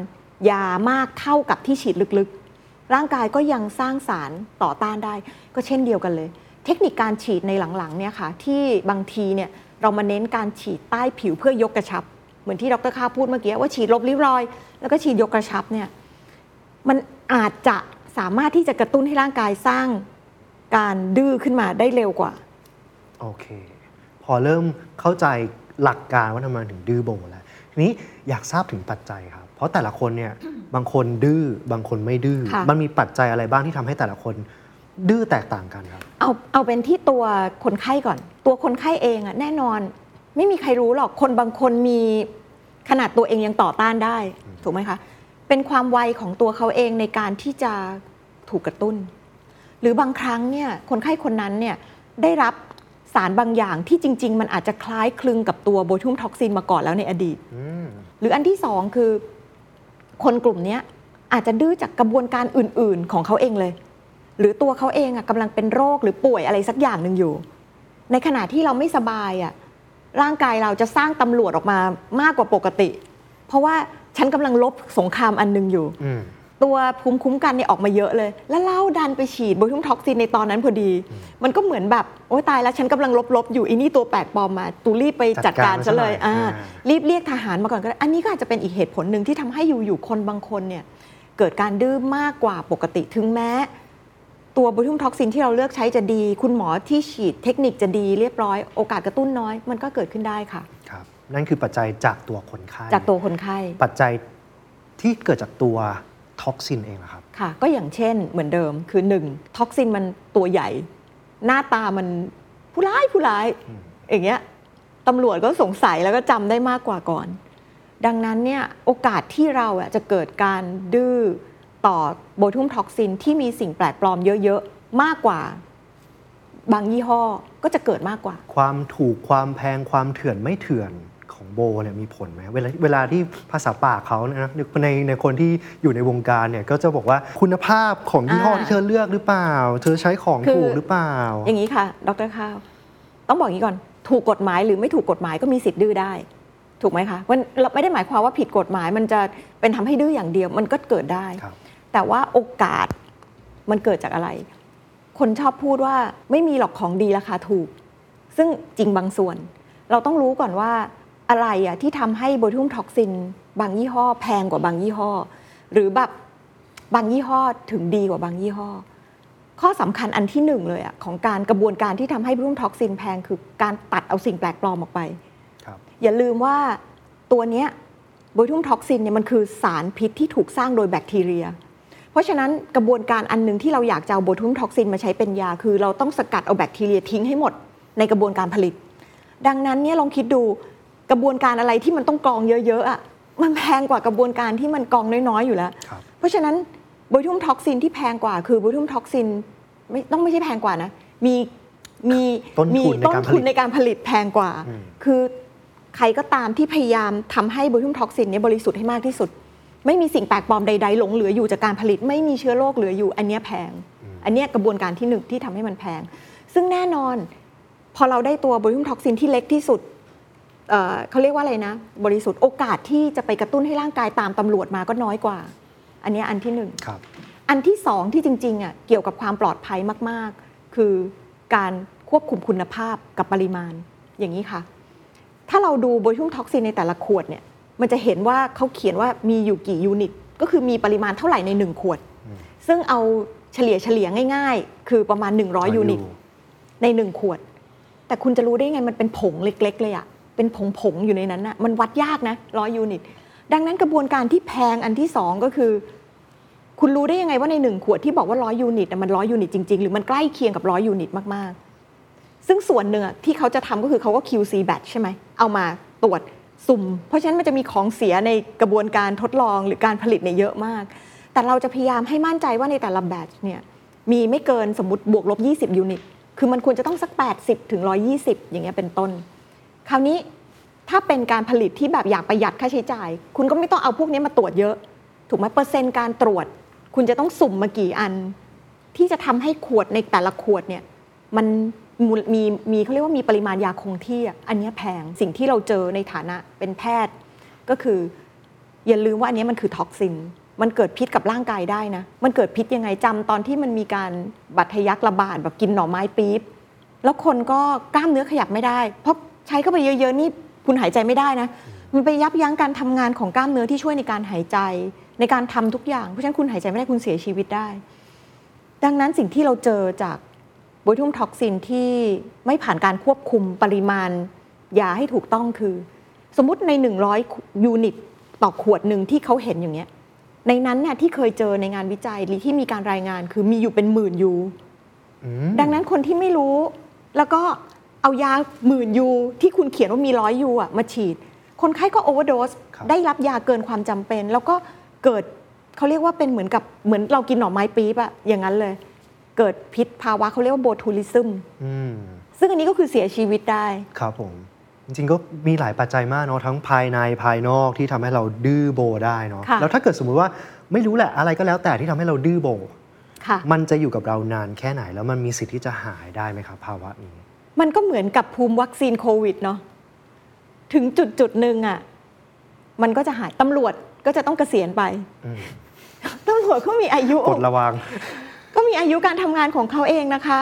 ยามากเท่ากับที่ฉีดลึกๆ ร่างกายก็ยังสร้างสารต่อต้านได้ ก็เช่นเดียวกันเลย เทคนิคการฉีดในหลังๆเนี่ยค่ะที่บางทีเนี่ยเรามาเน้นการฉีดใต้ผิวเพื่อยกกระชับ เหมือนที่ดรข้าพูดเมื่อกี้ว่าฉีดลบริ้วรอย แล้วก็ฉีดยกกระชับเนี่ย มันอาจจะสามารถที่จะกระตุ้นให้ร่างกายสร้างการดื้อขึ้นมาได้เร็วกว่า โอเค พอเริ่มเข้าใจหลักการว่าทำไมถึงดื้อโบแล้วทีนี้อยากทราบถึงปัจจัยครับ เพราะแต่ละคนเนี่ยบางคนดื้อบางคนไม่ดื้อ ค่ะ มันมีปัจจัยอะไรบ้างที่ทำให้แต่ละคน ดื้อแตกต่างกันครับ เอาเอาเป็นที่ตัวคนไข้ก่อน ตัวคนไข้เองอะแน่นอน ไม่มีใครรู้หรอกคนบางคนมีขนาดตัวเองยังต่อต้านได้ ถูกไหมคะ เป็นความไวของตัวเขาเองในการที่จะถูกกระตุ้น หรือบางครั้งเนี่ยคนไข้คนนั้นเนี่ยได้รับสารบางอย่างที่จริง ๆ มันอาจจะคล้ายคลึงกับตัวโบทูมท็อกซินมาก่อนแล้วในอดีตอืมหรืออันที่สองคือ คนกลุ่มเนี้ยอาจจะดื้อจากกระบวนการอื่น ๆ ของเขาเองเลย หรือตัวเขาเองอะกำลังเป็นโรคหรือป่วยอะไรสักอย่างหนึ่งอยู่ ในขณะที่เราไม่สบายอะร่างกายเราจะสร้างตำรวจออกมามากกว่าปกติ เพราะว่า ฉันกำลังรบสงครามอันหนึ่งอยู่อืมตัวภูมิคุ้มกันเนี่ยออกมาเยอะเลย แล้วเราดันไปฉีด botulinum toxin ในตอนนั้นพอดี มันก็เหมือนแบบโอ๊ยตายแล้วฉันกำลังรบๆอยู่อีนี่ตัวแปลกปลอมมา ตูรีบไปจัดการซะเลยจัดการมันซะหน่อยอ่าอ่ารีบเรียกทหารมาก่อนก็ได้อันนี้ก็อาจจะเป็นอีกเหตุผลหนึ่งที่ทำให้อยู่ๆคนบางคนเนี่ยเกิดการดื้อมากกว่าปกติถึงแม้ตัว botulinum toxin ที่เราเลือกใช้จะดี คุณหมอที่ฉีดเทคนิคจะดีเรียบร้อย โอกาสกระตุ้นน้อย มันก็เกิดขึ้นได้ค่ะ ครับ นั่นคือปัจจัยจากตัวคนไข้จากตัวคนไข้ ปัจจัยที่เกิดจากตัว toxin เองเหรอครับ ค่ะ ก็อย่างเช่นเหมือนเดิมคือหนึ่ง toxin มันตัวใหญ่ หน้าตามันผู้ร้ายผู้ร้ายอย่างเงี้ยตำรวจก็สงสัยแล้วก็จำได้มากกว่าก่อน ดังนั้นเนี่ยโอกาสที่เราอะจะเกิดการดื้อต่อ botulinum toxin ที่มีสิ่งแปลกปลอมเยอะๆ มากกว่าบางยี่ห้อก็จะเกิดมากกว่า ความถูกความแพงความเถื่อนไม่เถื่อนของ โบเนี่ยมีผลไหมเวลาเวลาที่ภาษาปากเขานะในในคนที่อยู่ในวงการเนี่ยก็จะบอกว่าคุณภาพของยี่ห้ออ่าที่เธอเลือกหรือเปล่า เธอใช้ของคือถูกหรือเปล่า อย่างนี้ค่ะ ดรข้าว ต้องบอกอย่างนี้ก่อน ถูกกฎหมายหรือไม่ถูกกฎหมายก็มีสิทธิ์ดื้อได้ ถูกไหมคะมันเราไม่ได้หมายความว่าผิดกฎหมาย มันจะเป็นทำให้ดื้ออย่างเดียว มันก็เกิดได้ครับแต่ว่าโอกาสมันเกิดจากอะไร คนชอบพูดว่าไม่มีหรอกของดีราคาถูก ซึ่งจริงบางส่วน เราต้องรู้ก่อนว่า อะไรอะที่ทำให้ botulinum toxin บางยี่ห้อ แพงกว่าบางยี่ห้อ หรือแบบบางยี่ห้อถึงดีกว่าบางยี่ห้อ ข้อสำคัญอันที่หนึ่งเลยอะของการกระบวนการที่ทำให้ botulinum toxin แพงคือการตัดเอาสิ่งแปลกปลอมออกไปครับอย่าลืมว่าตัวเนี้ย botulinum toxin เนี่ยมันคือสารพิษที่ถูกสร้างโดยแบคทีเรีย เพราะฉะนั้นกระบวนการอันหนึ่งที่เราอยากจะเอา botulinum toxin มาใช้เป็นยา คือเราต้องสกัดเอาแบคทีเรียทิ้งให้หมดในกระบวนการผลิต ดังนั้นเนี่ยลองคิดดู กระบวนการอะไรที่มันต้องกรองเยอะๆอะมันแพงกว่ากระบวนการที่มันกรองน้อยๆอยู่แล้วครับเพราะฉะนั้น botulinum toxin ที่แพงกว่าคือ botulinum toxin ไม่ต้องไม่ใช่แพงกว่านะ มีมีต้นมีทุนในต้นการผทุลินตในการผลิตแพงกว่าอืมคือใครก็ตามที่พยายามทำให้ botulinum toxin เนี่ยบริสุทธิ์ให้มากที่สุด ไม่มีสิ่งแปลกปลอมใดๆหลงเหลืออยู่จากการผลิต ไม่มีเชื้อโรคเหลืออยู่ อันเนี้ยแพง อันเนี้ยกระบวนการที่หนึ่งที่ทำให้มันแพง ซึ่งแน่นอน พอเราได้ตัว botulinum toxin ที่เล็กที่สุด เอ่อเขาเรียกว่าอะไรนะ บริสุทธิ์โอกาสที่จะไปกระตุ้นให้ร่างกายตามตำรวจมาก็น้อยกว่า อันเนี้ยอันที่หนึ่งครับอันที่สองที่จริงๆอะเกี่ยวกับความปลอดภัยมากๆ คือการควบคุมคุณภาพกับปริมาณอย่างนี้ค่ะ ถ้าเราดู botulinum toxin ในแต่ละขวดเนี่ยมันจะเห็นว่าเขาเขียนว่ามีอยู่กี่ unit ก็คือมีปริมาณเท่าไหร่ใน 1 ขวด ซึ่งเอาเฉลี่ยเฉลี่ยง่าย ๆ คือประมาณ 100 unit ในหนึ่งขวด แต่คุณจะรู้ได้ไงมันเป็นผงเล็ก ๆ เลยอะ เป็นผงๆอยู่ในนั้นอะมันวัดยากนะร้อย unit ดังนั้นกระบวนการที่แพงอันที่สองก็คือ คุณรู้ได้ยังไงว่าในหนึ่งขวดที่บอกว่าร้อย unit มันร้อย unit จริง ๆ หรือมันใกล้เคียงกับร้อย unit มากๆ ซึ่งส่วนหนึ่งอะที่เขาจะทำก็คือเขาก็ QC batch ใช่ไหมเอามาตรวจสุ่ม เพราะฉะนั้นมันจะมีของเสียในกระบวนการทดลองหรือการผลิตเนี่ยเยอะมาก แต่เราจะพยายามให้มั่นใจว่าในแต่ละ batch เนี่ยมีไม่เกินสมมติบวกลบ 20 unit คือมันควรจะต้องสัก 80 ถึง 120 อย่างเงี้ยเป็นต้น คราวนี้ถ้าเป็นการผลิตที่แบบอยากประหยัดค่าใช้จ่าย คุณก็ไม่ต้องเอาพวกนี้มาตรวจเยอะ ถูกไหมเปอร์เซ็นต์การตรวจ คุณจะต้องสุ่มมากี่อัน ที่จะทำให้ขวดในแต่ละขวดเนี่ยมันมีมีเขาเรียกว่ามีปริมาณยาคงที่อันนี้แพงสิ่งที่เราเจอในฐานะเป็นแพทย์ ก็คือ อย่าลืมว่าอันนี้มันคือท็อกซิน มันเกิดพิษกับร่างกายได้นะ มันเกิดพิษยังไงจำตอนที่มันมีการบัตรทะยักระบาดแบบกินหน่อไม้ปี๊บแล้วคนก็กล้ามเนื้อขยับไม่ได้ เพราะ ใช้เข้าไปเยอะๆนี่คุณหายใจไม่ได้นะ มันไปยับยั้งการทำงานของกล้ามเนื้อที่ช่วยในการหายใจ ในการทำทุกอย่าง เพราะฉะนั้นคุณหายใจไม่ได้คุณเสียชีวิตได้ ดังนั้นสิ่งที่เราเจอจาก botulinum toxin ที่ไม่ผ่านการควบคุมปริมาณยาให้ถูกต้องคือ สมมุติใน 100 unit ต่อขวดหนึ่งที่เขาเห็นอย่างเงี้ยในนั้นเนี่ยที่เคยเจอในงานวิจัยหรือที่มีการรายงานคือมีอยู่เป็นหมื่นยูอืมดังนั้นคนที่ไม่รู้แล้วก็ เอายาหมื่นยูที่คุณเขียนว่ามีร้อยยูอะมาฉีด คนไข้ก็โอเวอร์โดสครับได้รับยาเกินความจำเป็น แล้วก็เกิดเขาเรียกว่าเป็นเหมือนกับเหมือนเรากินหน่อไม้ปี๊บอะอย่างนั้นเลย เกิดพิษภาวะเขาเรียกว่าโบทูลิซึมอืมซึ่งอันนี้ก็คือเสียชีวิตได้ครับผมจริงๆก็มีหลายปัจจัยมากเนาะทั้งภายในภายนอกที่ทำให้เราดื้อโบได้เนาะค่ะแล้วถ้าเกิดสมมุติว่าไม่รู้แหละอะไรก็แล้วแต่ที่ทำให้เราดื้อโบค่ะมันจะอยู่กับเรานานแค่ไหน แล้วมันมีสิทธิ์ที่จะหายได้ไหมครับภาวะนี้ มันก็เหมือนกับภูมิวัคซีนโควิดเนาะถึงจุดจุดๆหนึ่งอะมันก็จะหายตำรวจก็จะต้องเกษียณไปอืมตำรวจเขามีอายุกดระวัง ก็มีอายุการทำงานของเขาเองนะคะ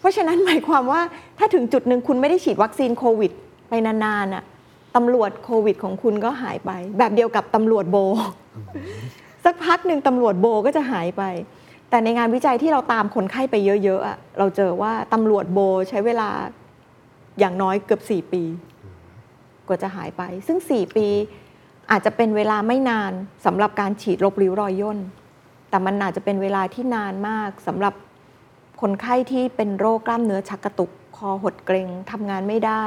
เพราะฉะนั้นหมายความว่าถ้าถึงจุดหนึ่งคุณไม่ได้ฉีดวัคซีนโควิด ไปนานๆน่ะตำรวจโควิดของคุณก็หายไป แบบเดียวกับตำรวจโบ สักพักหนึ่งตำรวจโบก็จะหายไป แต่ในงานวิจัยที่เราตามคนไข้ไปเยอะๆเราเจอว่าตำรวจโบใช้เวลาอย่างน้อยเกือบ 4 ปี กว่าจะหายไป ซึ่ง 4 ปีอาจจะเป็นเวลาไม่นานสำหรับการฉีดลบริ้วรอยย่น แต่มันอาจจะเป็นเวลาที่นานมากสำหรับคนไข้ที่เป็นโรคกล้ามเนื้อชักกระตุก คอหดเกร็งทำงานไม่ได้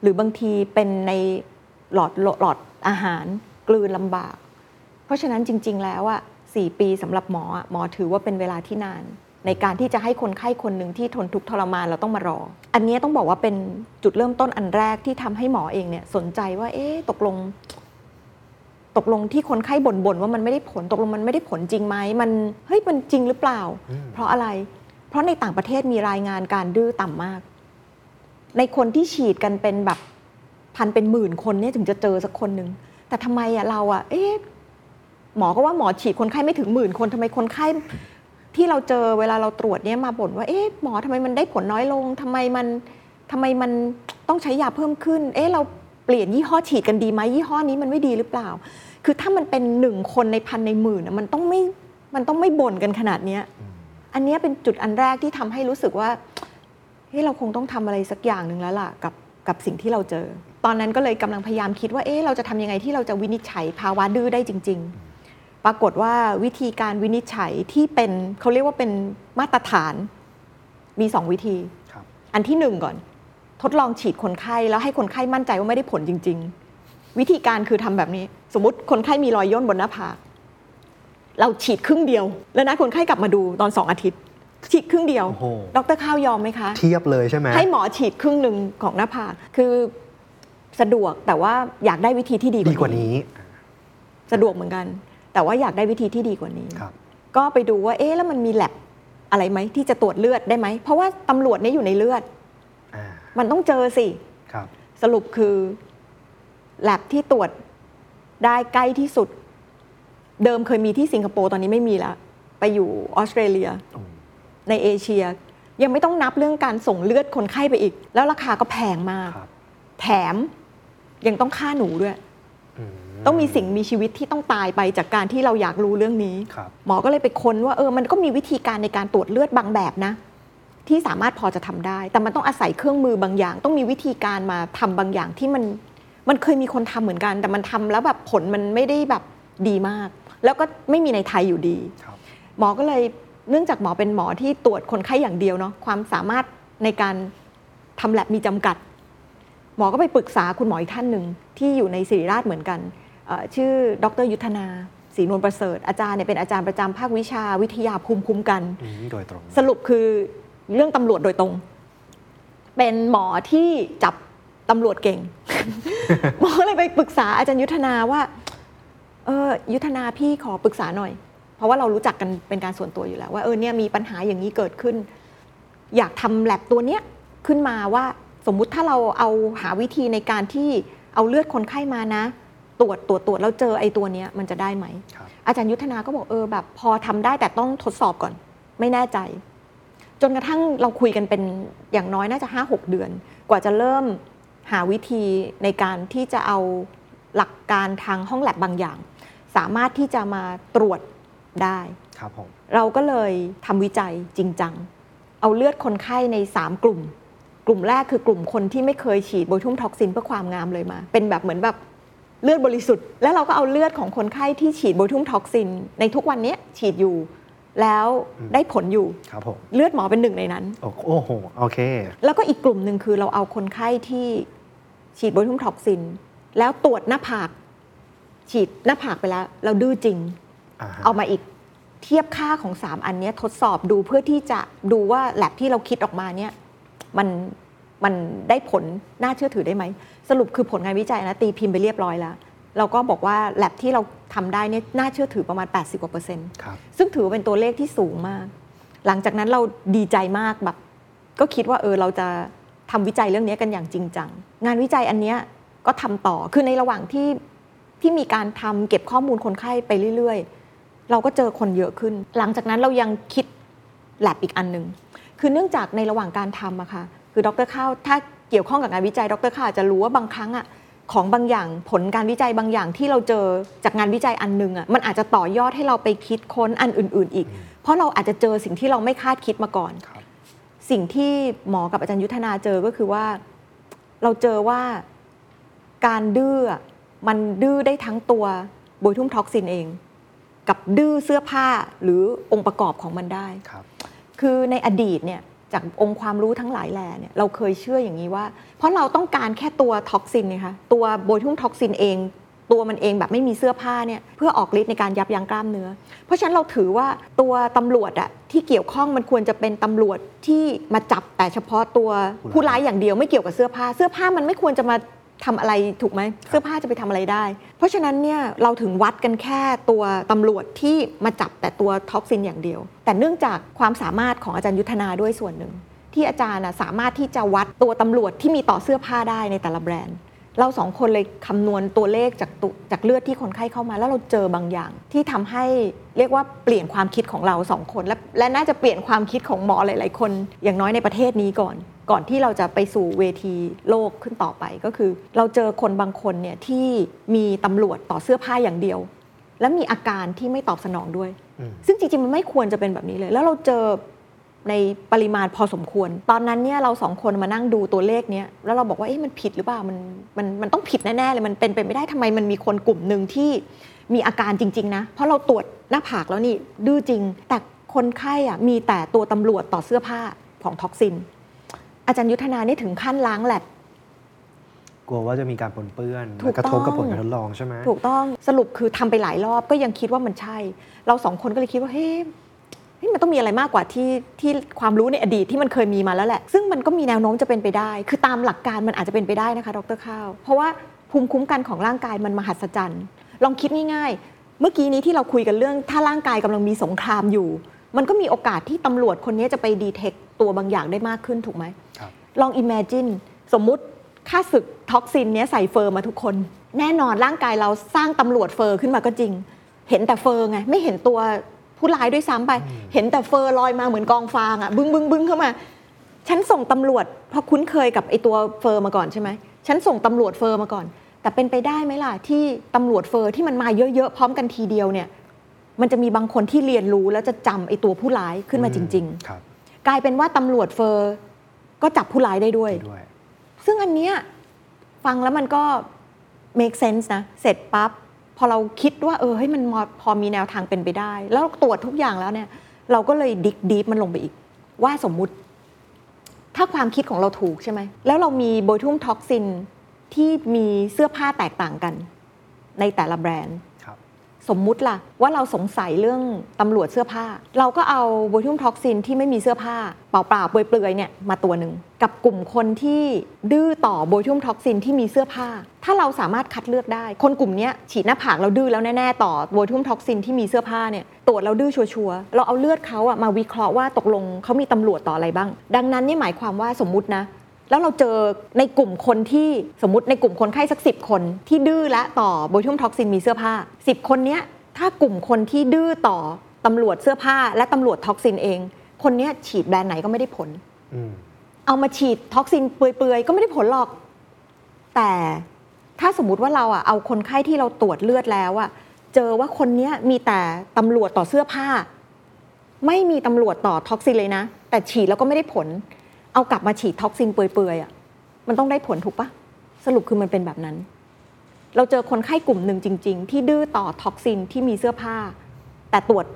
หรือบางทีเป็นในหลอดหลอดอาหารกลืนลำบาก เพราะฉะนั้นจริง ๆ แล้วอะ สี่ปีสำหรับหมออะหมอถือว่าเป็นเวลาที่นาน ในการที่จะให้คนไข้คนหนึ่งที่ทนทุกข์ทรมานเราต้องมารอ อันนี้ต้องบอกว่าเป็นจุดเริ่มต้นอันแรกที่ทำให้หมอเองเนี่ยสนใจว่า เอ๊ะตกลง ตกลงที่คนไข้บ่นๆว่ามันไม่ได้ผลตกลงมันไม่ได้ผลจริงไหมมันเฮ้ยมันจริงหรือเปล่าอืมเพราะอะไร เพราะในต่างประเทศมีรายงานการดื้อต่ำมาก ในคนที่ฉีดกันเป็นแบบพันเป็นหมื่นคนเนี่ยถึงจะเจอสักคนหนึ่งแต่ทำไมอะเราอะเอ๊ะ หมอก็ว่าหมอฉีดคนไข้ไม่ถึงหมื่นคนทำไมคนไข้ที่เราเจอเวลาเราตรวจเนี่ยมาบ่นว่าเอ๊ะหมอทำไมมันได้ผลน้อยลงทำไมมันทำไมมันต้องใช้ยาเพิ่มขึ้น เอ๊ะเราเปลี่ยนยี่ห้อฉีดกันดีไหมยี่ห้อนี้มันไม่ดีหรือเปล่า คือถ้ามันเป็นหนึ่งคนในพันในหมื่นอะมันต้องไม่มันต้องไม่บ่นกันขนาดเนี้ยอันนี้เป็นจุดอันแรกที่ทำให้รู้สึกว่าเฮ้ยเราคงต้องทำอะไรสักอย่างหนึ่งแล้วล่ะกับกับสิ่งที่เราเจอ ตอนนั้นก็เลยกำลังพยายามคิดว่าเอ๊ะเราจะทำยังไงที่เราจะวินิจฉัยภาวะดื้อได้จริง ๆ ปรากฏว่าวิธีการวินิจฉัยที่เป็นเขาเรียกว่าเป็นมาตรฐานมีสองวิธีครับอันที่หนึ่งก่อน ทดลองฉีดคนไข้แล้วให้คนไข้มั่นใจว่าไม่ได้ผลจริง ๆ วิธีการคือทำแบบนี้ สมมติคนไข้มีรอยย่นบนหน้าผากเราฉีดครึ่งเดียว แล้วนะคนไข้กลับมาดูตอนสองอาทิตย์ ฉีดครึ่งเดียวโอ้โหดรข้าวยอมไหมคะ เทียบเลยใช่ไหมให้หมอฉีดครึ่งหนึ่งของหน้าผากคือสะดวกแต่ว่าอยากได้วิธีที่ดีดีกว่านี้ สะดวกเหมือนกัน แต่ว่าอยากได้วิธีที่ดีกว่านี้ ครับ ก็ไปดูว่าเอ๊ะแล้วมันมีแลบอะไรไหมที่จะตรวจเลือดได้ไหม เพราะว่าตำรวจเนี่ยอยู่ในเลือด อ่า มันต้องเจอสิ ครับ สรุปคือแลบที่ตรวจได้ใกล้ที่สุด เดิมเคยมีที่สิงคโปร์ตอนนี้ไม่มีแล้วไปอยู่ออสเตรเลีย โอ้ในเอเชีย ยังไม่ต้องนับเรื่องการส่งเลือดคนไข้ไปอีก แล้วราคาก็แพงมาก ครับ แถมยังต้องฆ่าหนูด้วยอืม ต้องมีสิ่งมีชีวิตที่ต้องตายไปจากการที่เราอยากรู้เรื่องนี้ ครับ หมอก็เลยไปค้นว่าเออมันก็มีวิธีการในการตรวจเลือดบางแบบนะ ที่สามารถพอจะทำได้ แต่มันต้องอาศัยเครื่องมือบางอย่าง ต้องมีวิธีการมาทำบางอย่างที่มันมันเคยมีคนทำเหมือนกัน แต่มันทำแล้วแบบผลมันไม่ได้แบบดีมาก แล้วก็ไม่มีในไทยอยู่ดี ครับ หมอก็เลยเนื่องจากหมอเป็นหมอที่ตรวจคนไข้อย่างเดียวเนาะความสามารถในการทำแลบมีจำกัด หมอก็ไปปรึกษาคุณหมออีกท่านหนึ่งที่อยู่ในศิริราชเหมือนกันเอ่อ ชื่อดรยุทธนาศรีนวลประเสริฐอาจารย์เนี่ยเป็นอาจารย์ประจำภาควิชาวิทยาภูมิคุ้มกันอืมโดยตรง สรุปคือเรื่องตำรวจโดยตรง เป็นหมอที่จับตำรวจเก่ง หมอเลยไปปรึกษาอาจารย์ยุทธนาว่าเออยุทธนาพี่ขอปรึกษาหน่อย เพราะว่าเรารู้จักกันเป็นการส่วนตัวอยู่แล้ว ว่าเออเนี่ยมีปัญหาอย่างนี้เกิดขึ้น อยากทำแลบตัวเนี้ยขึ้นมาว่าสมมุติถ้าเราเอาหาวิธีในการที่เอาเลือดคนไข้มานะ ตรวจตรวจตรวจแล้วเจอไอ้ตัวเนี้ยมันจะได้ไหมครับอาจารย์ยุทธนาก็บอกเออแบบ พอทำได้แต่ต้องทดสอบก่อน ไม่แน่ใจ จนกระทั่งเราคุยกันเป็นอย่างน้อยน่าจะ 5 6 เดือน กว่าจะเริ่มหาวิธีในการที่จะเอาหลักการทางห้องแลบบางอย่าง สามารถที่จะมาตรวจได้ครับผมเราก็เลยทำวิจัยจริงจัง เอาเลือดคนไข้ใน 3 กลุ่ม กลุ่มแรกคือกลุ่มคนที่ไม่เคยฉีด botulinum toxin เพื่อความงามเลยมา เป็นแบบเหมือนแบบ เลือดบริสุทธิ์ แล้วเราก็เอาเลือดของคนไข้ที่ฉีด botulinum toxin ในทุกวันนี้ฉีดอยู่ แล้วได้ผลอยู่ครับผมเลือดหมอเป็นหนึ่งในนั้น โอ้โอ้โหโอเค แล้วก็อีกกลุ่มหนึ่งคือเราเอาคนไข้ที่ฉีดโบทูมท็อกซิน แล้วตรวจหน้าผาก ฉีดหน้าผากไปแล้ว เราดื้อจริงอ่าฮะเอามาอีกเทียบค่าของ 3 อันเนี้ยทดสอบดูเพื่อที่จะดูว่าแลบที่เราคิดออกมาเนี่ยมันมันได้ผลน่าเชื่อถือได้ไหม สรุปคือผลงานวิจัยนะตีพิมพ์ไปเรียบร้อยแล้วเราก็บอกว่าแลบที่เราทำได้เนี่ยน่าเชื่อถือประมาณ 80กว่าเปอร์เซ็นต์ครับซึ่งถือว่าเป็นตัวเลขที่สูงมาก หลังจากนั้นเราดีใจมากแบบ ก็คิดว่าเออเราจะทำวิจัยเรื่องนี้กันอย่างจริงจัง งานวิจัยอันเนี้ยก็ทำต่อ คือในระหว่างที่ที่มีการทำเก็บข้อมูลคนไข้ไปเรื่อยๆ เราก็เจอคนเยอะขึ้น หลังจากนั้นเรายังคิดแลบอีกอันหนึ่ง คือเนื่องจากในระหว่างการทำอะค่ะ คือดรข้าวถ้า เกี่ยวข้องกับงานวิจัยดรข้าวอาจจะรู้ว่าบางครั้งอะของบางอย่างผลการวิจัยบางอย่างที่เราเจอจากงานวิจัยอันหนึงอะมันอาจจะต่อยอดให้เราไปคิดค้นอันอื่น ๆ อีก เพราะเราอาจจะเจอสิ่งที่เราไม่คาดคิดมาก่อนครับสิ่งที่หมอกับอาจารย์ยุทธนาเจอก็คือว่า เราเจอว่าการดื้ออะมันดื้อได้ทั้งตัวโบยทุ่มท็อกซินเอง กับดื้อเสื้อผ้าหรือองค์ประกอบของมันได้ครับคือในอดีตเนี่ย จากองค์ความรู้ทั้งหลายแหล่เนี่ยเราเคยเชื่ออย่างนี้ว่า เพราะเราต้องการแค่ตัว toxin นะคะตัว botulinum toxin เอง ตัวมันเองแบบไม่มีเสื้อผ้าเนี่ยเพื่อออกฤทธิ์ในการยับยั้งกล้ามเนื้อ เพราะฉะนั้นเราถือว่าตัวตำรวจอะที่เกี่ยวข้องมันควรจะเป็นตำรวจที่มาจับแต่เฉพาะตัวผู้ร้ายอย่างเดียวไม่เกี่ยวกับเสื้อผ้า เสื้อผ้ามันไม่ควรจะมา ทำอะไรถูกไหมเสื้อผ้าจะไปทำอะไรได้ เพราะฉะนั้นเนี่ยเราถึงวัดกันแค่ตัวตำรวจที่มาจับแต่ตัวท็อกซินอย่างเดียว แต่เนื่องจากความสามารถของอาจารย์ยุทธนาด้วยส่วนหนึ่ง ที่อาจารย์น่ะสามารถที่จะวัดตัวตำรวจที่มีต่อเสื้อผ้าได้ในแต่ละแบรนด์ เราสองคนเลยคำนวณตัวเลขจากตุจากเลือดที่คนไข้เข้ามา แล้วเราเจอบางอย่าง ที่ทำให้เรียกว่าเปลี่ยนความคิดของเราสองคน และและน่าจะเปลี่ยนความคิดของหมอหลาย ๆ คน อย่างน้อยในประเทศนี้ก่อน ก่อนที่เราจะไปสู่เวทีโลกขึ้นต่อไปก็คือ เราเจอคนบางคนเนี่ยที่มีตำรวจต่อเสื้อผ้าอย่างเดียว และมีอาการที่ไม่ตอบสนองด้วยอืมซึ่งจริง ๆ มันไม่ควรจะเป็นแบบนี้เลย แล้วเราเจอ ในปริมาณพอสมควร ตอนนั้นเนี่ยเราสองคนมานั่งดูตัวเลขเนี้ยแล้วเราบอกว่าเอ๊ะมันผิดหรือเปล่ามันมันมันต้องผิดแน่ๆเลยมันเป็นไปไม่ได้ทำไมมันมีคนกลุ่มหนึ่งที่มีอาการจริง ๆ นะ เพราะเราตรวจหน้าผากแล้วนี่ดื้อจริง แต่คนไข้อะมีแต่ตัวตำรวจต่อเสื้อผ้าของท็อกซิน อาจารย์ยุทธนานี่ถึงขั้นล้างแลบกลัวว่าจะมีการปนเปื้อนถูกและกระทบกับต้องผลการทดลองใช่ไหมถูกต้องสรุปคือทำไปหลายรอบก็ยังคิดว่ามันใช่ เราสองคนก็เลยคิดว่าเฮ้ ยเฮ้ยมันต้องมีอะไรมากกว่าที่ที่ความรู้ในอดีตที่มันเคยมีมาแล้วแหละ ซึ่งมันก็มีแนวโน้มจะเป็นไปได้ คือตามหลักการมันอาจจะเป็นไปได้นะคะ ดรข้าว เพราะว่าภูมิคุ้มกันของร่างกายมันมหัศจรรย์ ลองคิดง่ายๆ เมื่อกี้นี้ที่เราคุยกันเรื่อง ถ้าร่างกายกำลังมีสงครามอยู่ มันก็มีโอกาสที่ตำรวจคนนี้จะไป detect ตัวบางอย่างได้มากขึ้นถูกไหมครับลอง imagine สมมุติข้าศึก toxin เนี้ยใส่ fur มาทุกคน แน่นอนร่างกายเราสร้างตำรวจ fur ขึ้นมาก็จริง เห็นแต่ fur ไงไม่เห็นตัว ผู้ร้ายด้วยซ้ำไป เห็นแต่ fur ลอยมาเหมือนกองฟางอะบึ้งบึ้งบึ้งเข้ามา ฉันส่งตำรวจเพราะคุ้นเคยกับไอตัว fur มาก่อนใช่ไหมฉันส่งตำรวจ fur มาก่อน แต่เป็นไปได้ไหมล่ะที่ตำรวจ fur ที่มันมาเยอะๆพร้อมกันทีเดียวเนี่ย มันจะมีบางคนที่เรียนรู้แล้วจะจำไอตัวผู้ร้ายขึ้นมาจริงๆครับกลายเป็นว่าตำรวจเฟอร์ก็จับผู้ร้ายได้ด้วยด้วย ซึ่งอันเนี้ยฟังแล้วมันก็ make sense นะ เสร็จปั๊บ พอเราคิดว่าเออเฮ้ยมันพอมีแนวทางเป็นไปได้ แล้วตรวจทุกอย่างแล้วเนี่ย เราก็เลยดิกดีฟมันลงไปอีก ว่าสมมุติ ถ้าความคิดของเราถูกใช่ไหม แล้วเรามีโบทูมท็อกซินที่มีเสื้อผ้าแตกต่างกัน ในแต่ละแบรนด์ สมมุติล่ะ ว่าเราสงสัยเรื่องตำรวจเสื้อผ้า เราก็เอาโบทูลินุมท็อกซินที่ไม่มีเสื้อผ้า เปล่าๆเปลือยๆเนี่ยมาตัวหนึ่งกับกลุ่มคนที่ดื้อต่อโบทูลินุมท็อกซินที่มีเสื้อผ้า ถ้าเราสามารถคัดเลือกได้ คนกลุ่มนี้ฉีดหน้าผากเราดื้อแล้วแน่ๆต่อโบทูลินุมท็อกซินที่มีเสื้อผ้าเนี่ยตรวจเราดื้อชัวร์เราเอาเลือดเขาอะมาวิเคราะห์ว่าตกลงเขามีตำรวจต่ออะไรบ้าง ดังนั้นนี่หมายความว่าสมมตินะ แล้วเราเจอในกลุ่มคนที่สมมติในกลุ่มคนไข้สักสิบคนที่ดื้อและต่อโบทูลินุมท็อกซินมีเสื้อผ้า 10 คนเนี้ยถ้ากลุ่มคนที่ดื้อต่อตำรวจเสื้อผ้า และตำรวจท็อกซินเอง คนเนี้ยฉีดแบรนด์ไหนก็ไม่ได้ผลอืมเอามาฉีดท็อกซินเปลือยๆ ก็ไม่ได้ผลหรอก แต่ถ้าสมมุติว่าเราอะเอาคนไข้ที่เราตรวจเลือดแล้วอะเจอว่าคนเนี้ยมีแต่ตำรวจต่อเสื้อผ้า ไม่มีตำรวจต่อท็อกซินเลยนะ แต่ฉีดแล้วก็ไม่ได้ผล เอากลับมาฉีดท็อกซินเปลือยๆอะมันต้องได้ผลถูกปะสรุปคือมันเป็นแบบนั้น เราเจอคนไข้กลุ่มหนึ่งจริง ๆ ที่ดื้อต่อท็อกซินที่มีเสื้อผ้า แต่ตรวจ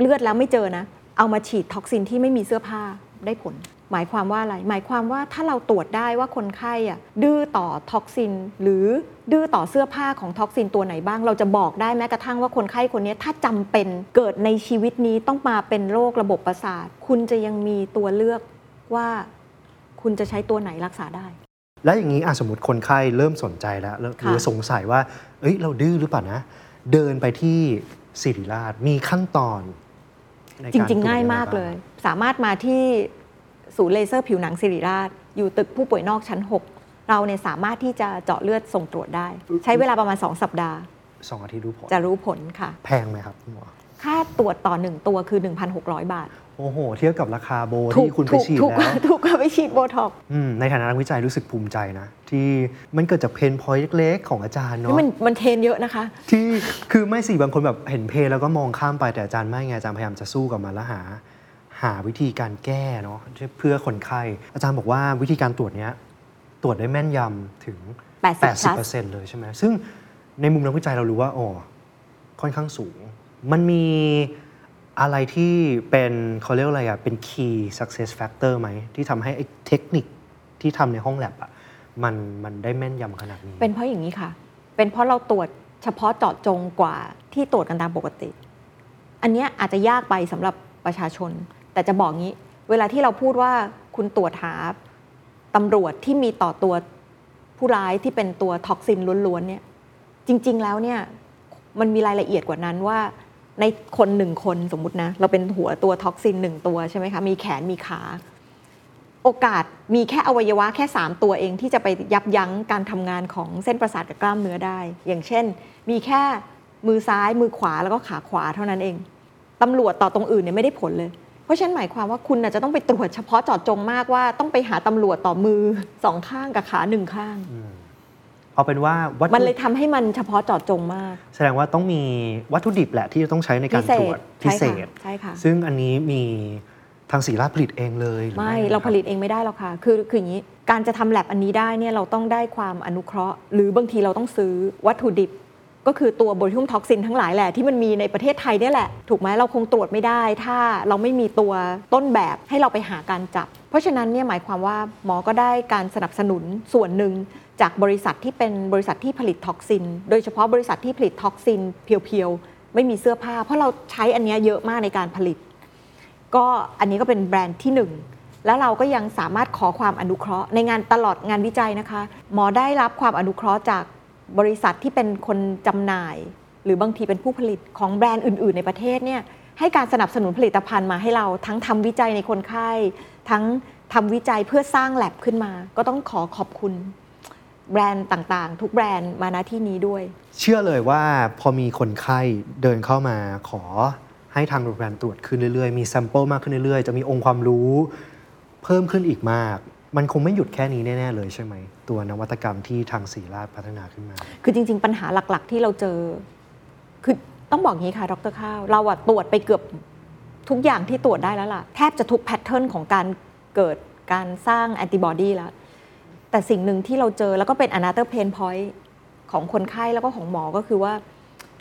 เลือดแล้วไม่เจอนะ เอามาฉีดท็อกซินที่ไม่มีเสื้อผ้าได้ผล หมายความว่าอะไร หมายความว่าถ้าเราตรวจได้ว่าคนไข้อะดื้อต่อท็อกซิน หรือดื้อต่อเสื้อผ้าของท็อกซินตัวไหนบ้าง เราจะบอกได้แม้กระทั่งว่าคนไข้คนนี้ถ้าจำเป็นเกิดในชีวิตนี้ต้องมาเป็นโรคระบบประสาท คุณจะยังมีตัวเลือก ว่าคุณจะใช้ตัวไหนรักษาได้ แล้วอย่างนี้อะสมมติคนไข้เริ่มสนใจแล้วแล้วหค่ะรือสงสัยว่า เอ้ยเราดื้อหรือเปล่านะ เดินไปที่ศิริราชมีขั้นตอนในการตรวจอะไรบ้าง จริงๆง่ายมากเลย สามารถมาที่ศูนย์เลเซอร์ผิวหนังศิริราช อยู่ตึกผู้ป่วยนอกชั้น 6 เราเนี่ยสามารถที่จะเจาะเลือดส่งตรวจได้ ใช้เวลาประมาณ 2 สัปดาห์สองอาทิตย์รู้ผลจะรู้ผลค่ะ แพงไหมครับคุณหมอค่าตรวจต่อ 1 ตัวคือ 1,600 บาท โอ้โห เทียบกับราคาโบที่คุณไปฉีดถูกแล้วถูกกว่าไปฉีดโบท็อกซ์อืมในฐานะนักวิจัยรู้สึกภูมิใจนะ ที่มันเกิดจาก pain point เล็กๆ ของอาจารย์นี่เนาะมันมันเทรนเยอะนะคะ ที่คือไม่สิบางคนแบบเห็น pain แล้วก็มองข้ามไปแต่อาจารย์ไม่ไงอาจารย์พยายามจะสู้กับมันแล้วหา หาวิธีการแก้เนาะเพื่อคนไข้ อาจารย์บอกว่าวิธีการตรวจเนี้ยตรวจได้แม่นยำถึง80 80%เลยใช่ไหมซึ่งในมุมนักวิจัยเรารู้ว่าอ๋อค่อนข้างสูง มันมี อะไรที่เป็นเขาเรียกอะไรอะเป็น key success factor ไหม ที่ทำให้ไอ้เทคนิคที่ทำในห้องแลบอะมันมันได้แม่นยำขนาดนี้ เป็นเพราะอย่างนี้ค่ะเเป็นเพราะเราตรวจเฉพาะเจาะจงกว่าที่ตรวจกันตามปกติ อันเนี้ยอาจจะยากไปสำหรับประชาชน แต่จะบอกงี้ เวลาที่เราพูดว่าคุณตรวจหาตำรวจที่มีต่อตัวผู้ร้ายที่เป็นตัวท็อกซินล้วนๆเนี่ยจริง ๆ แล้วเนี่ยมันมีรายละเอียดกว่านั้นว่า ในคนหนึ่งคนสมมตินะ เราเป็นหัวตัวท็อกซินหนึ่งตัวใช่ไหมคะมีแขนมีขา โอกาสมีแค่อวัยวะแค่ 3 ตัวเองที่จะไปยับยั้งการทำงานของเส้นประสาทกับกล้ามเนื้อได้ อย่างเช่น มีแค่มือซ้ายมือขวาแล้วก็ขาขวาเท่านั้นเองตำรวจต่อตรงอื่นเนี่ยไม่ได้ผลเลย เพราะฉะนั้นหมายความว่าคุณน่ะจะต้องไปตรวจเฉพาะเจาะจงมากว่าต้องไปหาตำรวจต่อมือสองข้างกับขาหนึ่งข้าง เอาเป็นว่าวัตมันถุเลยทำให้มันเฉพาะเจาะจงมาก แสดงว่าต้องมีวัตถุดิบแหละที่จะต้องใช้ในการพิเศษตรวจพิเศษใช่ค่ะซึ่งอันนี้มีทางศรีราชผลิตเองเลยหรือไม่งคเราบผลิตเองไม่ได้หรอกค่ะ คือคืออย่างนี้การจะทำแล็บอันนี้ได้เนี่ยเราต้องได้ความอนุเคราะห์ หรือบางทีเราต้องซื้อวัตถุดิบ ก็คือตัวโบทูลินุมท็อกซินทั้งหลายแหละที่มันมีในประเทศไทยเนี่ยแหละ ถูกไหมเราคงตรวจไม่ได้ ถ้าเราไม่มีตัวต้นแบบให้เราไปหาการจับ เพราะฉะนั้นเนี่ยหมายความว่าหมอก็ได้การสนับสนุนส่วนหนึ่ง จากบริษัทที่เป็นบริษัทที่ผลิตท็อกซิน โดยเฉพาะบริษัทที่ผลิตท็อกซิน pure ๆ ไม่มีเสื้อผ้า เพราะเราใช้อันนี้เยอะมากในการผลิต ก็อันนี้ก็เป็นแบรนด์ที่หนึ่งแล้วเราก็ยังสามารถขอความอนุเคราะห์ในงานตลอดงานวิจัยนะคะ หมอได้รับความอนุเคราะห์จากบริษัทที่เป็นคนจำหน่าย หรือบางทีเป็นผู้ผลิตของแบรนด์อื่น ๆ ในประเทศเนี่ยให้การสนับสนุนผลิตภัณฑ์มาให้เราทั้งทำวิจัยในคนไข้ ทั้งทำวิจัยเพื่อสร้างแลบขึ้นมา ก็ต้องขอขอบคุณ แบรนด์ต่างๆ ทุกแบรนด์มาณที่นี้ด้วย เชื่อเลยว่าพอมีคนไข้เดินเข้ามาขอให้ทางโรงพยาบาลตรวจขึ้นเรื่อยๆ มี sample มากขึ้นเรื่อยๆ จะมีองค์ความรู้เพิ่มขึ้นอีกมาก มันคงไม่หยุดแค่นี้แน่ ๆ เลยใช่ไหม ตัวนวัตกรรมที่ทางศิริราชพัฒนาขึ้นมา คือจริง ๆ ปัญหาหลักๆ ที่เราเจอ คือต้องบอกงี้ค่ะ ดรข้าว เราอะตรวจไปเกือบทุกอย่างที่ตรวจได้แล้วล่ะ แทบจะทุก pattern ของการเกิดการสร้างแอนติบอดีแล้ว แต่สิ่งหนึ่งที่เราเจอแล้วก็เป็น another pain point ของคนไข้แล้วก็ของหมอก็คือว่า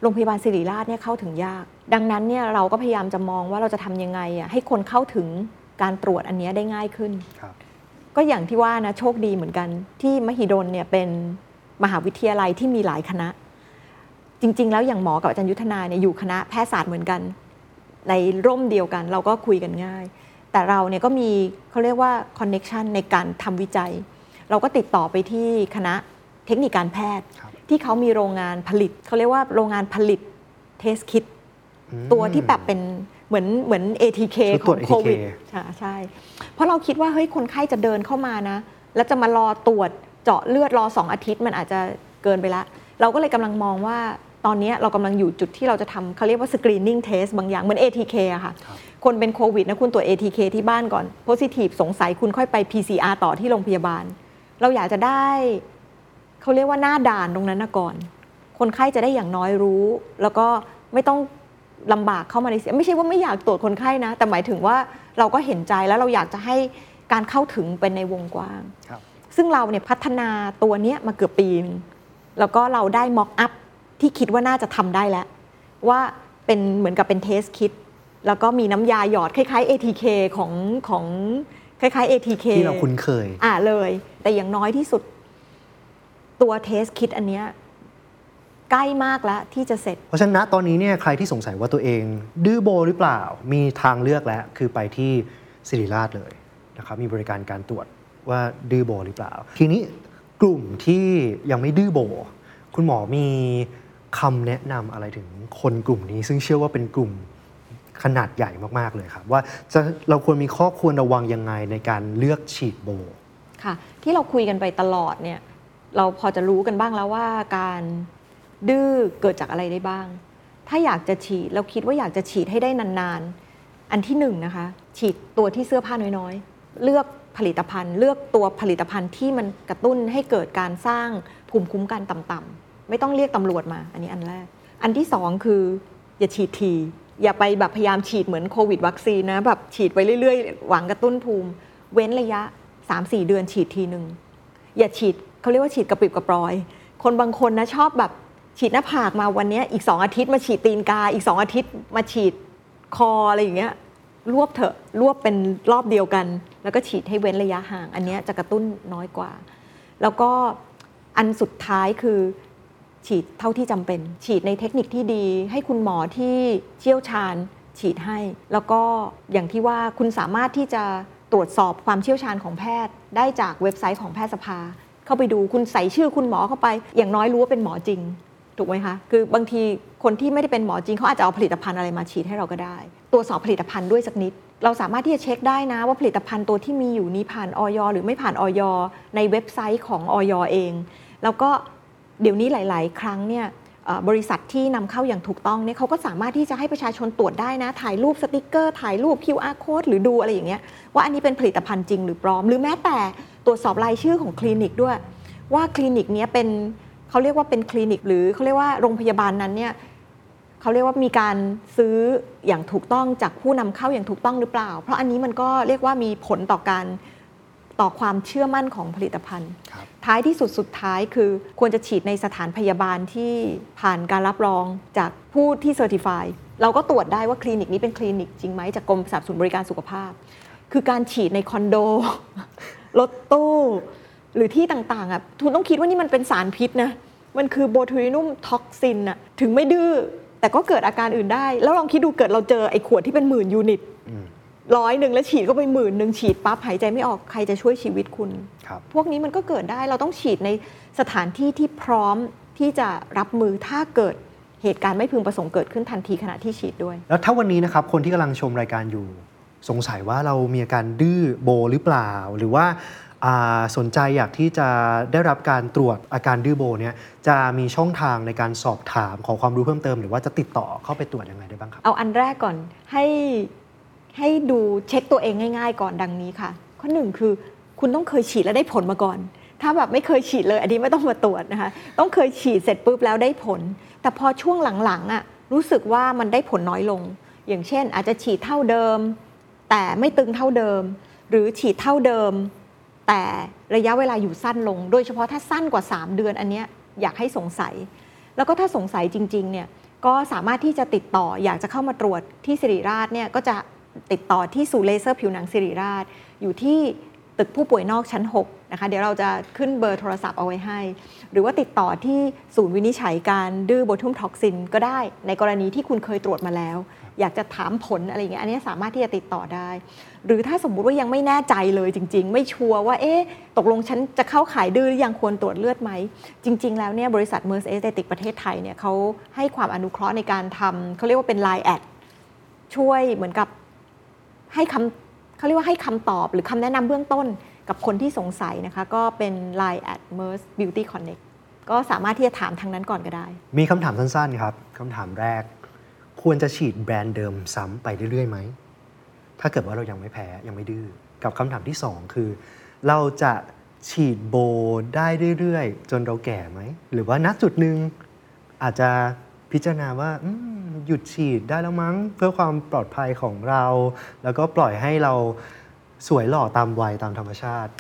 โรงพยาบาลศิริราชเนี่ยเข้าถึงยาก ดังนั้นเนี่ยเราก็พยายามจะมองว่าเราจะทำยังไงอะให้คนเข้าถึงการตรวจอันเนี้ยได้ง่ายขึ้นครับก็อย่างที่ว่านะโชคดีเหมือนกัน ที่มหิดลเนี่ยเป็นมหาวิทยาลัยที่มีหลายคณะ จริง ๆ แล้วอย่างหมอกับอาจารย์ยุทธนาเนี่ยอยู่คณะแพทยศาสตร์เหมือนกัน ในร่มเดียวกัน เราก็คุยกันง่าย แต่เราเนี่ยก็มีเขาเรียกว่าคอนเน็ชันในการทำวิจัย เราก็ติดต่อไปที่คณะเทคนิคการแพทย์ครับที่เขามีโรงงานผลิต เขาเรียกว่าโรงงานผลิต test kit อืมตัวที่แบบเป็นเหมือนเหมือน ATK ชุดขตรอวจของโควิด ATK ใช่ใช่ เพราะเราคิดว่าเฮ้ยคนไข้จะเดินเข้ามานะ แล้วจะมารอตรวจเจาะเลือดรอ2อาทิตย์มันอาจจะเกินไปละ เราก็เลยกำลังมองว่าตอนนี้เรากำลังอยู่จุดที่เราจะทำเขาเรียกว่า screening test บางอย่างเหมือน ATK อะค่ะครับคนเป็นโควิดนะคุณตรวจ ATK ที่บ้านก่อน positive สงสัยคุณค่อยไป PCR ต่อที่โรงพยาบาล เราอยากจะได้เขาเรียกว่าหน้าด่านตรงนั้นนะก่อน คนไข้จะได้อย่างน้อยรู้ แล้วก็ไม่ต้องลำบากเข้ามาในเสียไม่ใช่ว่าไม่อยากตรวจคนไข้นะ แต่หมายถึงว่าเราก็เห็นใจแล้วเราอยากจะให้การเข้าถึงเป็นในวงกว้างครับซึ่งเราเนี่ยพัฒนาตัวเนี้ยมาเกือบปีนึงแล้วก็เราได้ม็อกอัพที่คิดว่าน่าจะทำได้แล้ว ว่าเป็นเหมือนกับเป็นเทสคิดแล้วก็มีน้ำยาหยอดคล้ายๆ ATK ของของคล้ายๆ ATK ที่เราคุ้นเคย อ่าเลย แต่อย่างน้อยที่สุด ตัวเทสคิดอันเนี้ยใกล้มากแล้วที่จะเสร็จ เพราะฉะนั้นณตอนนี้เนี่ยใครที่สงสัยว่าตัวเอง ดื้อโบหรือเปล่า มีทางเลือกแล้ว คือไปที่ศิริราชเลยนะครับมีบริการการตรวจว่าดื้อโบหรือเปล่า ทีนี้กลุ่มที่ยังไม่ดื้อโบ คุณหมอมีคำแนะนำอะไรถึงคนกลุ่มนี้ ซึ่งเชื่อว่าเป็นกลุ่มขนาดใหญ่มากๆเลยครับ ว่าจะเราควรมีข้อควรระวังยังไงในการเลือกฉีดโบ ค่ะ ที่เราคุยกันไปตลอดเนี่ยเราพอจะรู้กันบ้างแล้วว่าการดื้อเกิดจากอะไรได้บ้าง ถ้าอยากจะฉีดเราคิดว่าอยากจะฉีดให้ได้นานๆ อันที่หนึ่งนะคะ ฉีดตัวที่เสื้อผ้าน้อยๆ เลือกผลิตภัณฑ์ เลือกตัวผลิตภัณฑ์ที่มันกระตุ้นให้เกิดการสร้างภูมิคุ้มกันต่ำๆไม่ต้องเรียกตำรวจมา อันนี้อันแรก อันที่สองคือ อย่าฉีดทีอย่าไปแบบพยายามฉีดเหมือนโควิดวัคซีนนะแบบฉีดไปเรื่อยๆ หวังกระตุ้นภูมิ เว้นระยะ 3-4 เดือนฉีดทีหนึ่งอย่าฉีดเขาเรียกว่าฉีดกระปิบกระปรอย คนบางคนนะชอบแบบฉีดหน้าผากมาวันนี้อีกสองอาทิตย์มาฉีดตีนกา อีกสองอาทิตย์มาฉีดคออะไรอย่างเงี้ยรวบเถอะรวบเป็นรอบเดียวกัน แล้วก็ฉีดให้เว้นระยะห่าง อันเนี้ยจะกระตุ้นน้อยกว่า แล้วก็อันสุดท้ายคือฉีดเท่าที่จำเป็น ฉีดในเทคนิคที่ดี ให้คุณหมอที่เชี่ยวชาญฉีดให้ แล้วก็อย่างที่ว่าคุณสามารถที่จะ ตรวจสอบความเชี่ยวชาญของแพทย์ ได้จากเว็บไซต์ของแพทยสภา เข้าไปดูคุณใส่ชื่อคุณหมอเข้าไป อย่างน้อยรู้ว่าเป็นหมอจริง ถูกไหมคะคือบางทีคนที่ไม่ได้เป็นหมอจริงเขาอาจจะเอาผลิตภัณฑ์อะไรมาฉีดให้เราก็ได้ ตรวจสอบผลิตภัณฑ์ด้วยสักนิด เราสามารถที่จะเช็คได้นะว่าผลิตภัณฑ์ตัวที่มีอยู่นี้ผ่านออยหรือไม่ผ่านออยในเว็บไซต์ของออยเอง แล้วก็เดี๋ยวนี้หลาย ๆ ครั้งเนี่ย บริษัทที่นำเข้าอย่างถูกต้องเนี่ยเขาก็สามารถที่จะให้ประชาชนตรวจได้นะ ถ่ายรูปสติกเกอร์ ถ่ายรูป QR code หรือดูอะไรอย่างเงี้ยว่าอันนี้เป็นผลิตภัณฑ์จริงหรือปลอม หรือแม้แต่ตรวจสอบรายชื่อของคลินิกด้วย ว่าคลินิกเนี้ยเป็นเขาเรียกว่าเป็นคลินิก หรือเขาเรียกว่าโรงพยาบาลนั้นเนี่ยเขาเรียกว่ามีการซื้ออย่างถูกต้องจากผู้นำเข้าอย่างถูกต้องหรือเปล่า เพราะอันนี้มันก็เรียกว่ามีผลต่อการ ต่อความเชื่อมั่นของผลิตภัณฑ์ครับท้ายที่สุดสุดท้ายคือควรจะฉีดในสถานพยาบาลที่ผ่านการรับรองจากผู้ที่เซอร์ติฟายเราก็ตรวจได้ว่าคลินิกนี้เป็นคลินิกจริงไหมจากกรมสนับสนุนบริการสุขภาพ คือการฉีดในคอนโดรถตู้หรือที่ต่างๆอะคุณต้องคิดว่านี่มันเป็นสารพิษนะมันคือโบทูลินุมท็อกซินอะถึงไม่ดื้อแต่ก็เกิดอาการอื่นได้ แล้วลองคิดดูเกิดเราเจอไอ้ขวดที่เป็นหมื่น unit อืม ร้อยหนึ่งแล้วฉีดก็ไปหมื่นหนึ่งฉีดปั๊บหายใจไม่ออกใครจะช่วยชีวิตคุณครับพวกนี้มันก็เกิดได้เราต้องฉีดในสถานที่ที่พร้อมที่จะรับมือถ้าเกิดเหตุการณ์ไม่พึงประสงค์เกิดขึ้นทันทีขณะที่ฉีดด้วย แล้วถ้าวันนี้นะครับคนที่กำลังชมรายการอยู่ สงสัยว่าเรามีอาการดื้อโบหรือเปล่า หรือว่าอ่าสนใจอยากที่จะได้รับการตรวจอาการดื้อโบเนี่ยจะมีช่องทางในการสอบถามขอความรู้เพิ่มเติม หรือว่าจะติดต่อเข้าไปตรวจยังไงได้บ้างครับ เอาอันแรกก่อนให้ ให้ดูเช็คตัวเองง่ายๆ ก่อนดังนี้ค่ะ ข้อหนึ่งคือคุณต้องเคยฉีดแล้วได้ผลมาก่อน ถ้าแบบไม่เคยฉีดเลย อันนี้ไม่ต้องมาตรวจนะคะ ต้องเคยฉีดเสร็จปุ๊บแล้วได้ผล แต่พอช่วงหลังๆอะรู้สึกว่ามันได้ผลน้อยลง อย่างเช่น อาจจะฉีดเท่าเดิม แต่ไม่ตึงเท่าเดิม หรือฉีดเท่าเดิม แต่ระยะเวลาอยู่สั้นลง โดยเฉพาะถ้าสั้นกว่า 3 เดือนอันเนี้ยอยากให้สงสัย แล้วก็ถ้าสงสัยจริงๆเนี่ยก็สามารถที่จะติดต่ออยากจะเข้ามาตรวจที่ศิริราชเนี่ยก็จะ ติดต่อที่ศูนย์เลเซอร์ผิวหนังศิริราช อยู่ที่ตึกผู้ป่วยนอกชั้น 6 นะคะ เดี๋ยวเราจะขึ้นเบอร์โทรศัพท์เอาไว้ให้ หรือว่าติดต่อที่ศูนย์วินิจฉัยการดื้อโบทูลินุมท็อกซินก็ได้ในกรณีที่คุณเคยตรวจมาแล้ว อยากจะถามผลอะไรเงี้ยอันนี้สามารถที่จะติดต่อได้ หรือถ้าสมมุติว่ายังไม่แน่ใจเลยจริง ๆ ไม่ชัวร์ว่าเอ๊ะตกลงฉันจะเข้าข่ายดื้อหรือยังควรตรวจเลือดไหม จริง ๆ แล้วเนี่ยบริษัท Merz Aesthetics ประเทศไทยเนี่ยเขาให้ความอนุเคราะห์ในการทำเขาเรียกว่าเป็น Line แอดช่วยเหมือนกับ ให้คำเขาเรียกว่าให้คำตอบหรือคำแนะนำเบื้องต้นกับคนที่สงสัยนะคะ ก็เป็น Line add Merz Beauty Connect ก็สามารถที่จะถามทางนั้นก่อนก็ได้ มีคำถามสั้นๆครับคำถามแรก ควรจะฉีดแบรนด์เดิมซ้ำไปเรื่อยๆไหม ถ้าเกิดว่าเรายังไม่แพ้ยังไม่ดื้อกับคำถามที่ 2 คือ เราจะฉีดโบได้เรื่อยๆ จนเราแก่ไหม หรือว่าณจุดหนึ่งอาจจะ พิจารณาว่าหยุดฉีดได้แล้วมั้ง เพื่อความปลอดภัยของเรา แล้วก็ปล่อยให้เราสวยหล่อตามวัยตามธรรมชาติ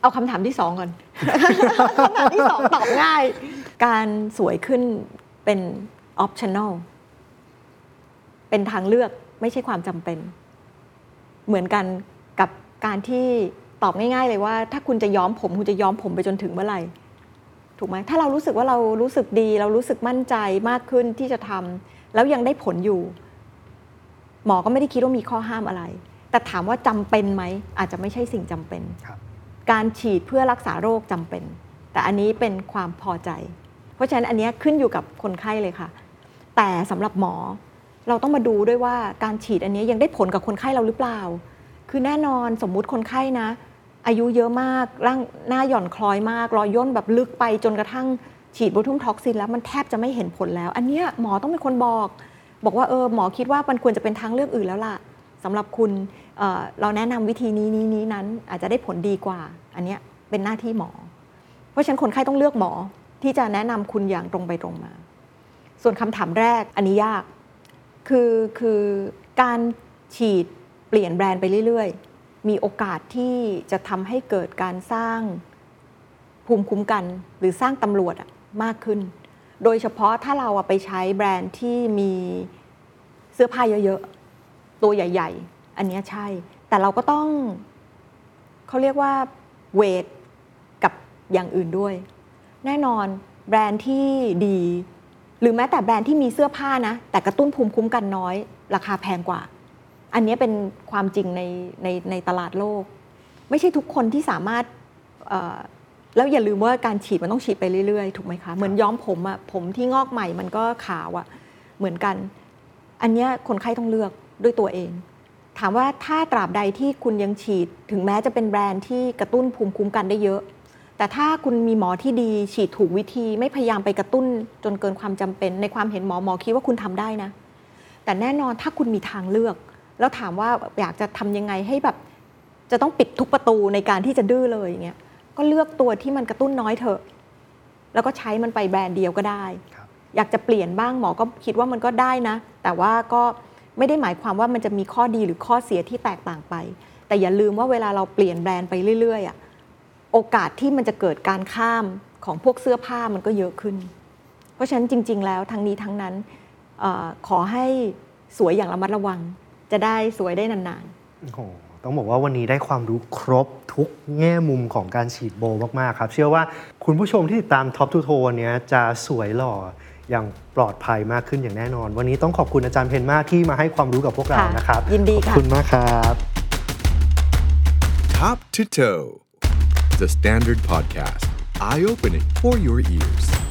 เอาคำถามที่สองก่อน คำถามที่สองตอบง่าย การสวยขึ้นเป็น optional เป็นทางเลือกไม่ใช่ความจำเป็น เหมือนกันกับการที่ตอบง่าย ๆ เลยว่า ถ้าคุณจะย้อมผม คุณจะย้อมผมไปจนถึงเมื่อไหร่ ถูกไหมถ้าเรารู้สึกว่าเรารู้สึกดี เรารู้สึกมั่นใจมากขึ้นที่จะทำแล้วยังได้ผลอยู่ หมอก็ไม่ได้คิดว่ามีข้อห้ามอะไร แต่ถามว่าจำเป็นไหมอาจจะไม่ใช่สิ่งจำเป็นครับการฉีดเพื่อรักษาโรคจำเป็น แต่อันนี้เป็นความพอใจ เพราะฉะนั้นอันเนี้ยขึ้นอยู่กับคนไข้เลยค่ะ แต่สำหรับหมอเราต้องมาดูด้วยว่าการฉีดอันเนี้ยยังได้ผลกับคนไข้เราหรือเปล่า คือแน่นอนสมมุติคนไข้นะ อายุเยอะมากร่างหน้าหย่อนคล้อยมาก รอยย่นแบบลึกไปจนกระทั่งฉีดโบทุมท็อกซินแล้วมันแทบจะไม่เห็นผลแล้ว อันเนี้ยหมอต้องเป็นคนบอก บอกว่าเออหมอคิดว่ามันควรจะเป็นทางเลือกอื่นแล้วล่ะสำหรับคุณเเราแนะนำวิธีนี้นี้นี้นั้นอาจจะได้ผลดีกว่า อันเนี้ยเป็นหน้าที่หมอ เพราะฉะนั้นคนไข้ต้องเลือกหมอที่จะแนะนำคุณอย่างตรงไปตรงมา ส่วนคำถามแรกอันนี้ยาก คือคือการฉีดเปลี่ยนแบรนด์ไปเรื่อยๆ มีโอกาสที่จะทำให้เกิดการสร้างภูมิคุ้มกันหรือสร้างตำรวจอะมากขึ้น โดยเฉพาะถ้าเราอะไปใช้แบรนด์ที่มีเสื้อผ้าเยอะๆ ตัวใหญ่ ๆ อันนี้ใช่ แต่เราก็ต้องเขาเรียกว่าเวทกับอย่างอื่นด้วย แน่นอนแบรนด์ที่ดี หรือแม้แต่แบรนด์ที่มีเสื้อผ้านะ แต่กระตุ้นภูมิคุ้มกันน้อย ราคาแพงกว่า อันนี้เป็นความจริงในในในตลาดโลก ไม่ใช่ทุกคนที่สามารถเอ่อแล้วอย่าลืมว่าการฉีดมันต้องฉีดไปเรื่อยๆ ถูกไหมคะ เหมือนย้อมผมอะผมที่งอกใหม่มันก็ขาวอะเหมือนกัน อันเนี้ยคนไข้ต้องเลือกด้วยตัวเอง ถามว่าถ้าตราบใดที่คุณยังฉีด ถึงแม้จะเป็นแบรนด์ที่กระตุ้นภูมิคุ้มกันได้เยอะ แต่ถ้าคุณมีหมอที่ดีฉีดถูกวิธีไม่พยายามไปกระตุ้นจนเกินความจำเป็น ในความเห็นหมอหมอคิดว่าคุณทำได้นะ แต่แน่นอนถ้าคุณมีทางเลือก แล้วถามว่าอยากจะทำยังไงให้แบบจะต้องปิดทุกประตูในการที่จะดื้อเลยอย่างเงี้ยก็เลือกตัวที่มันกระตุ้นน้อยเถอะ แล้วก็ใช้มันไปแบรนด์เดียวก็ได้ครับอยากจะเปลี่ยนบ้างหมอก็คิดว่ามันก็ได้นะ แต่ว่าก็ไม่ได้หมายความว่ามันจะมีข้อดีหรือข้อเสียที่แตกต่างไป แต่อย่าลืมว่าเวลาเราเปลี่ยนแบรนด์ไปเรื่อยๆอะโอกาสที่มันจะเกิดการข้ามของพวกเสื้อผ้ามันก็เยอะขึ้น เพราะฉะนั้นจริง ๆ แล้วทั้งนี้ทั้งนั้นเออขอให้สวยอย่างระมัดระวัง จะได้สวยได้นานๆโอ้โหต้องบอกว่าวันนี้ได้ความรู้ครบทุกแง่มุมของการฉีดโบมาก ๆ ครับ เชื่อว่าคุณผู้ชมที่ติดตาม Top to Toe วันนี้จะสวยหล่ออย่างปลอดภัยมากขึ้นอย่างแน่นอน วันนี้ต้องขอบคุณอาจารย์เพนมากที่มาให้ความรู้กับพวกเราค่ะนะครับยินดีขอบค่ะ คุณมากครับ Top to Toe, the Standard Podcast, eye opening for your ears.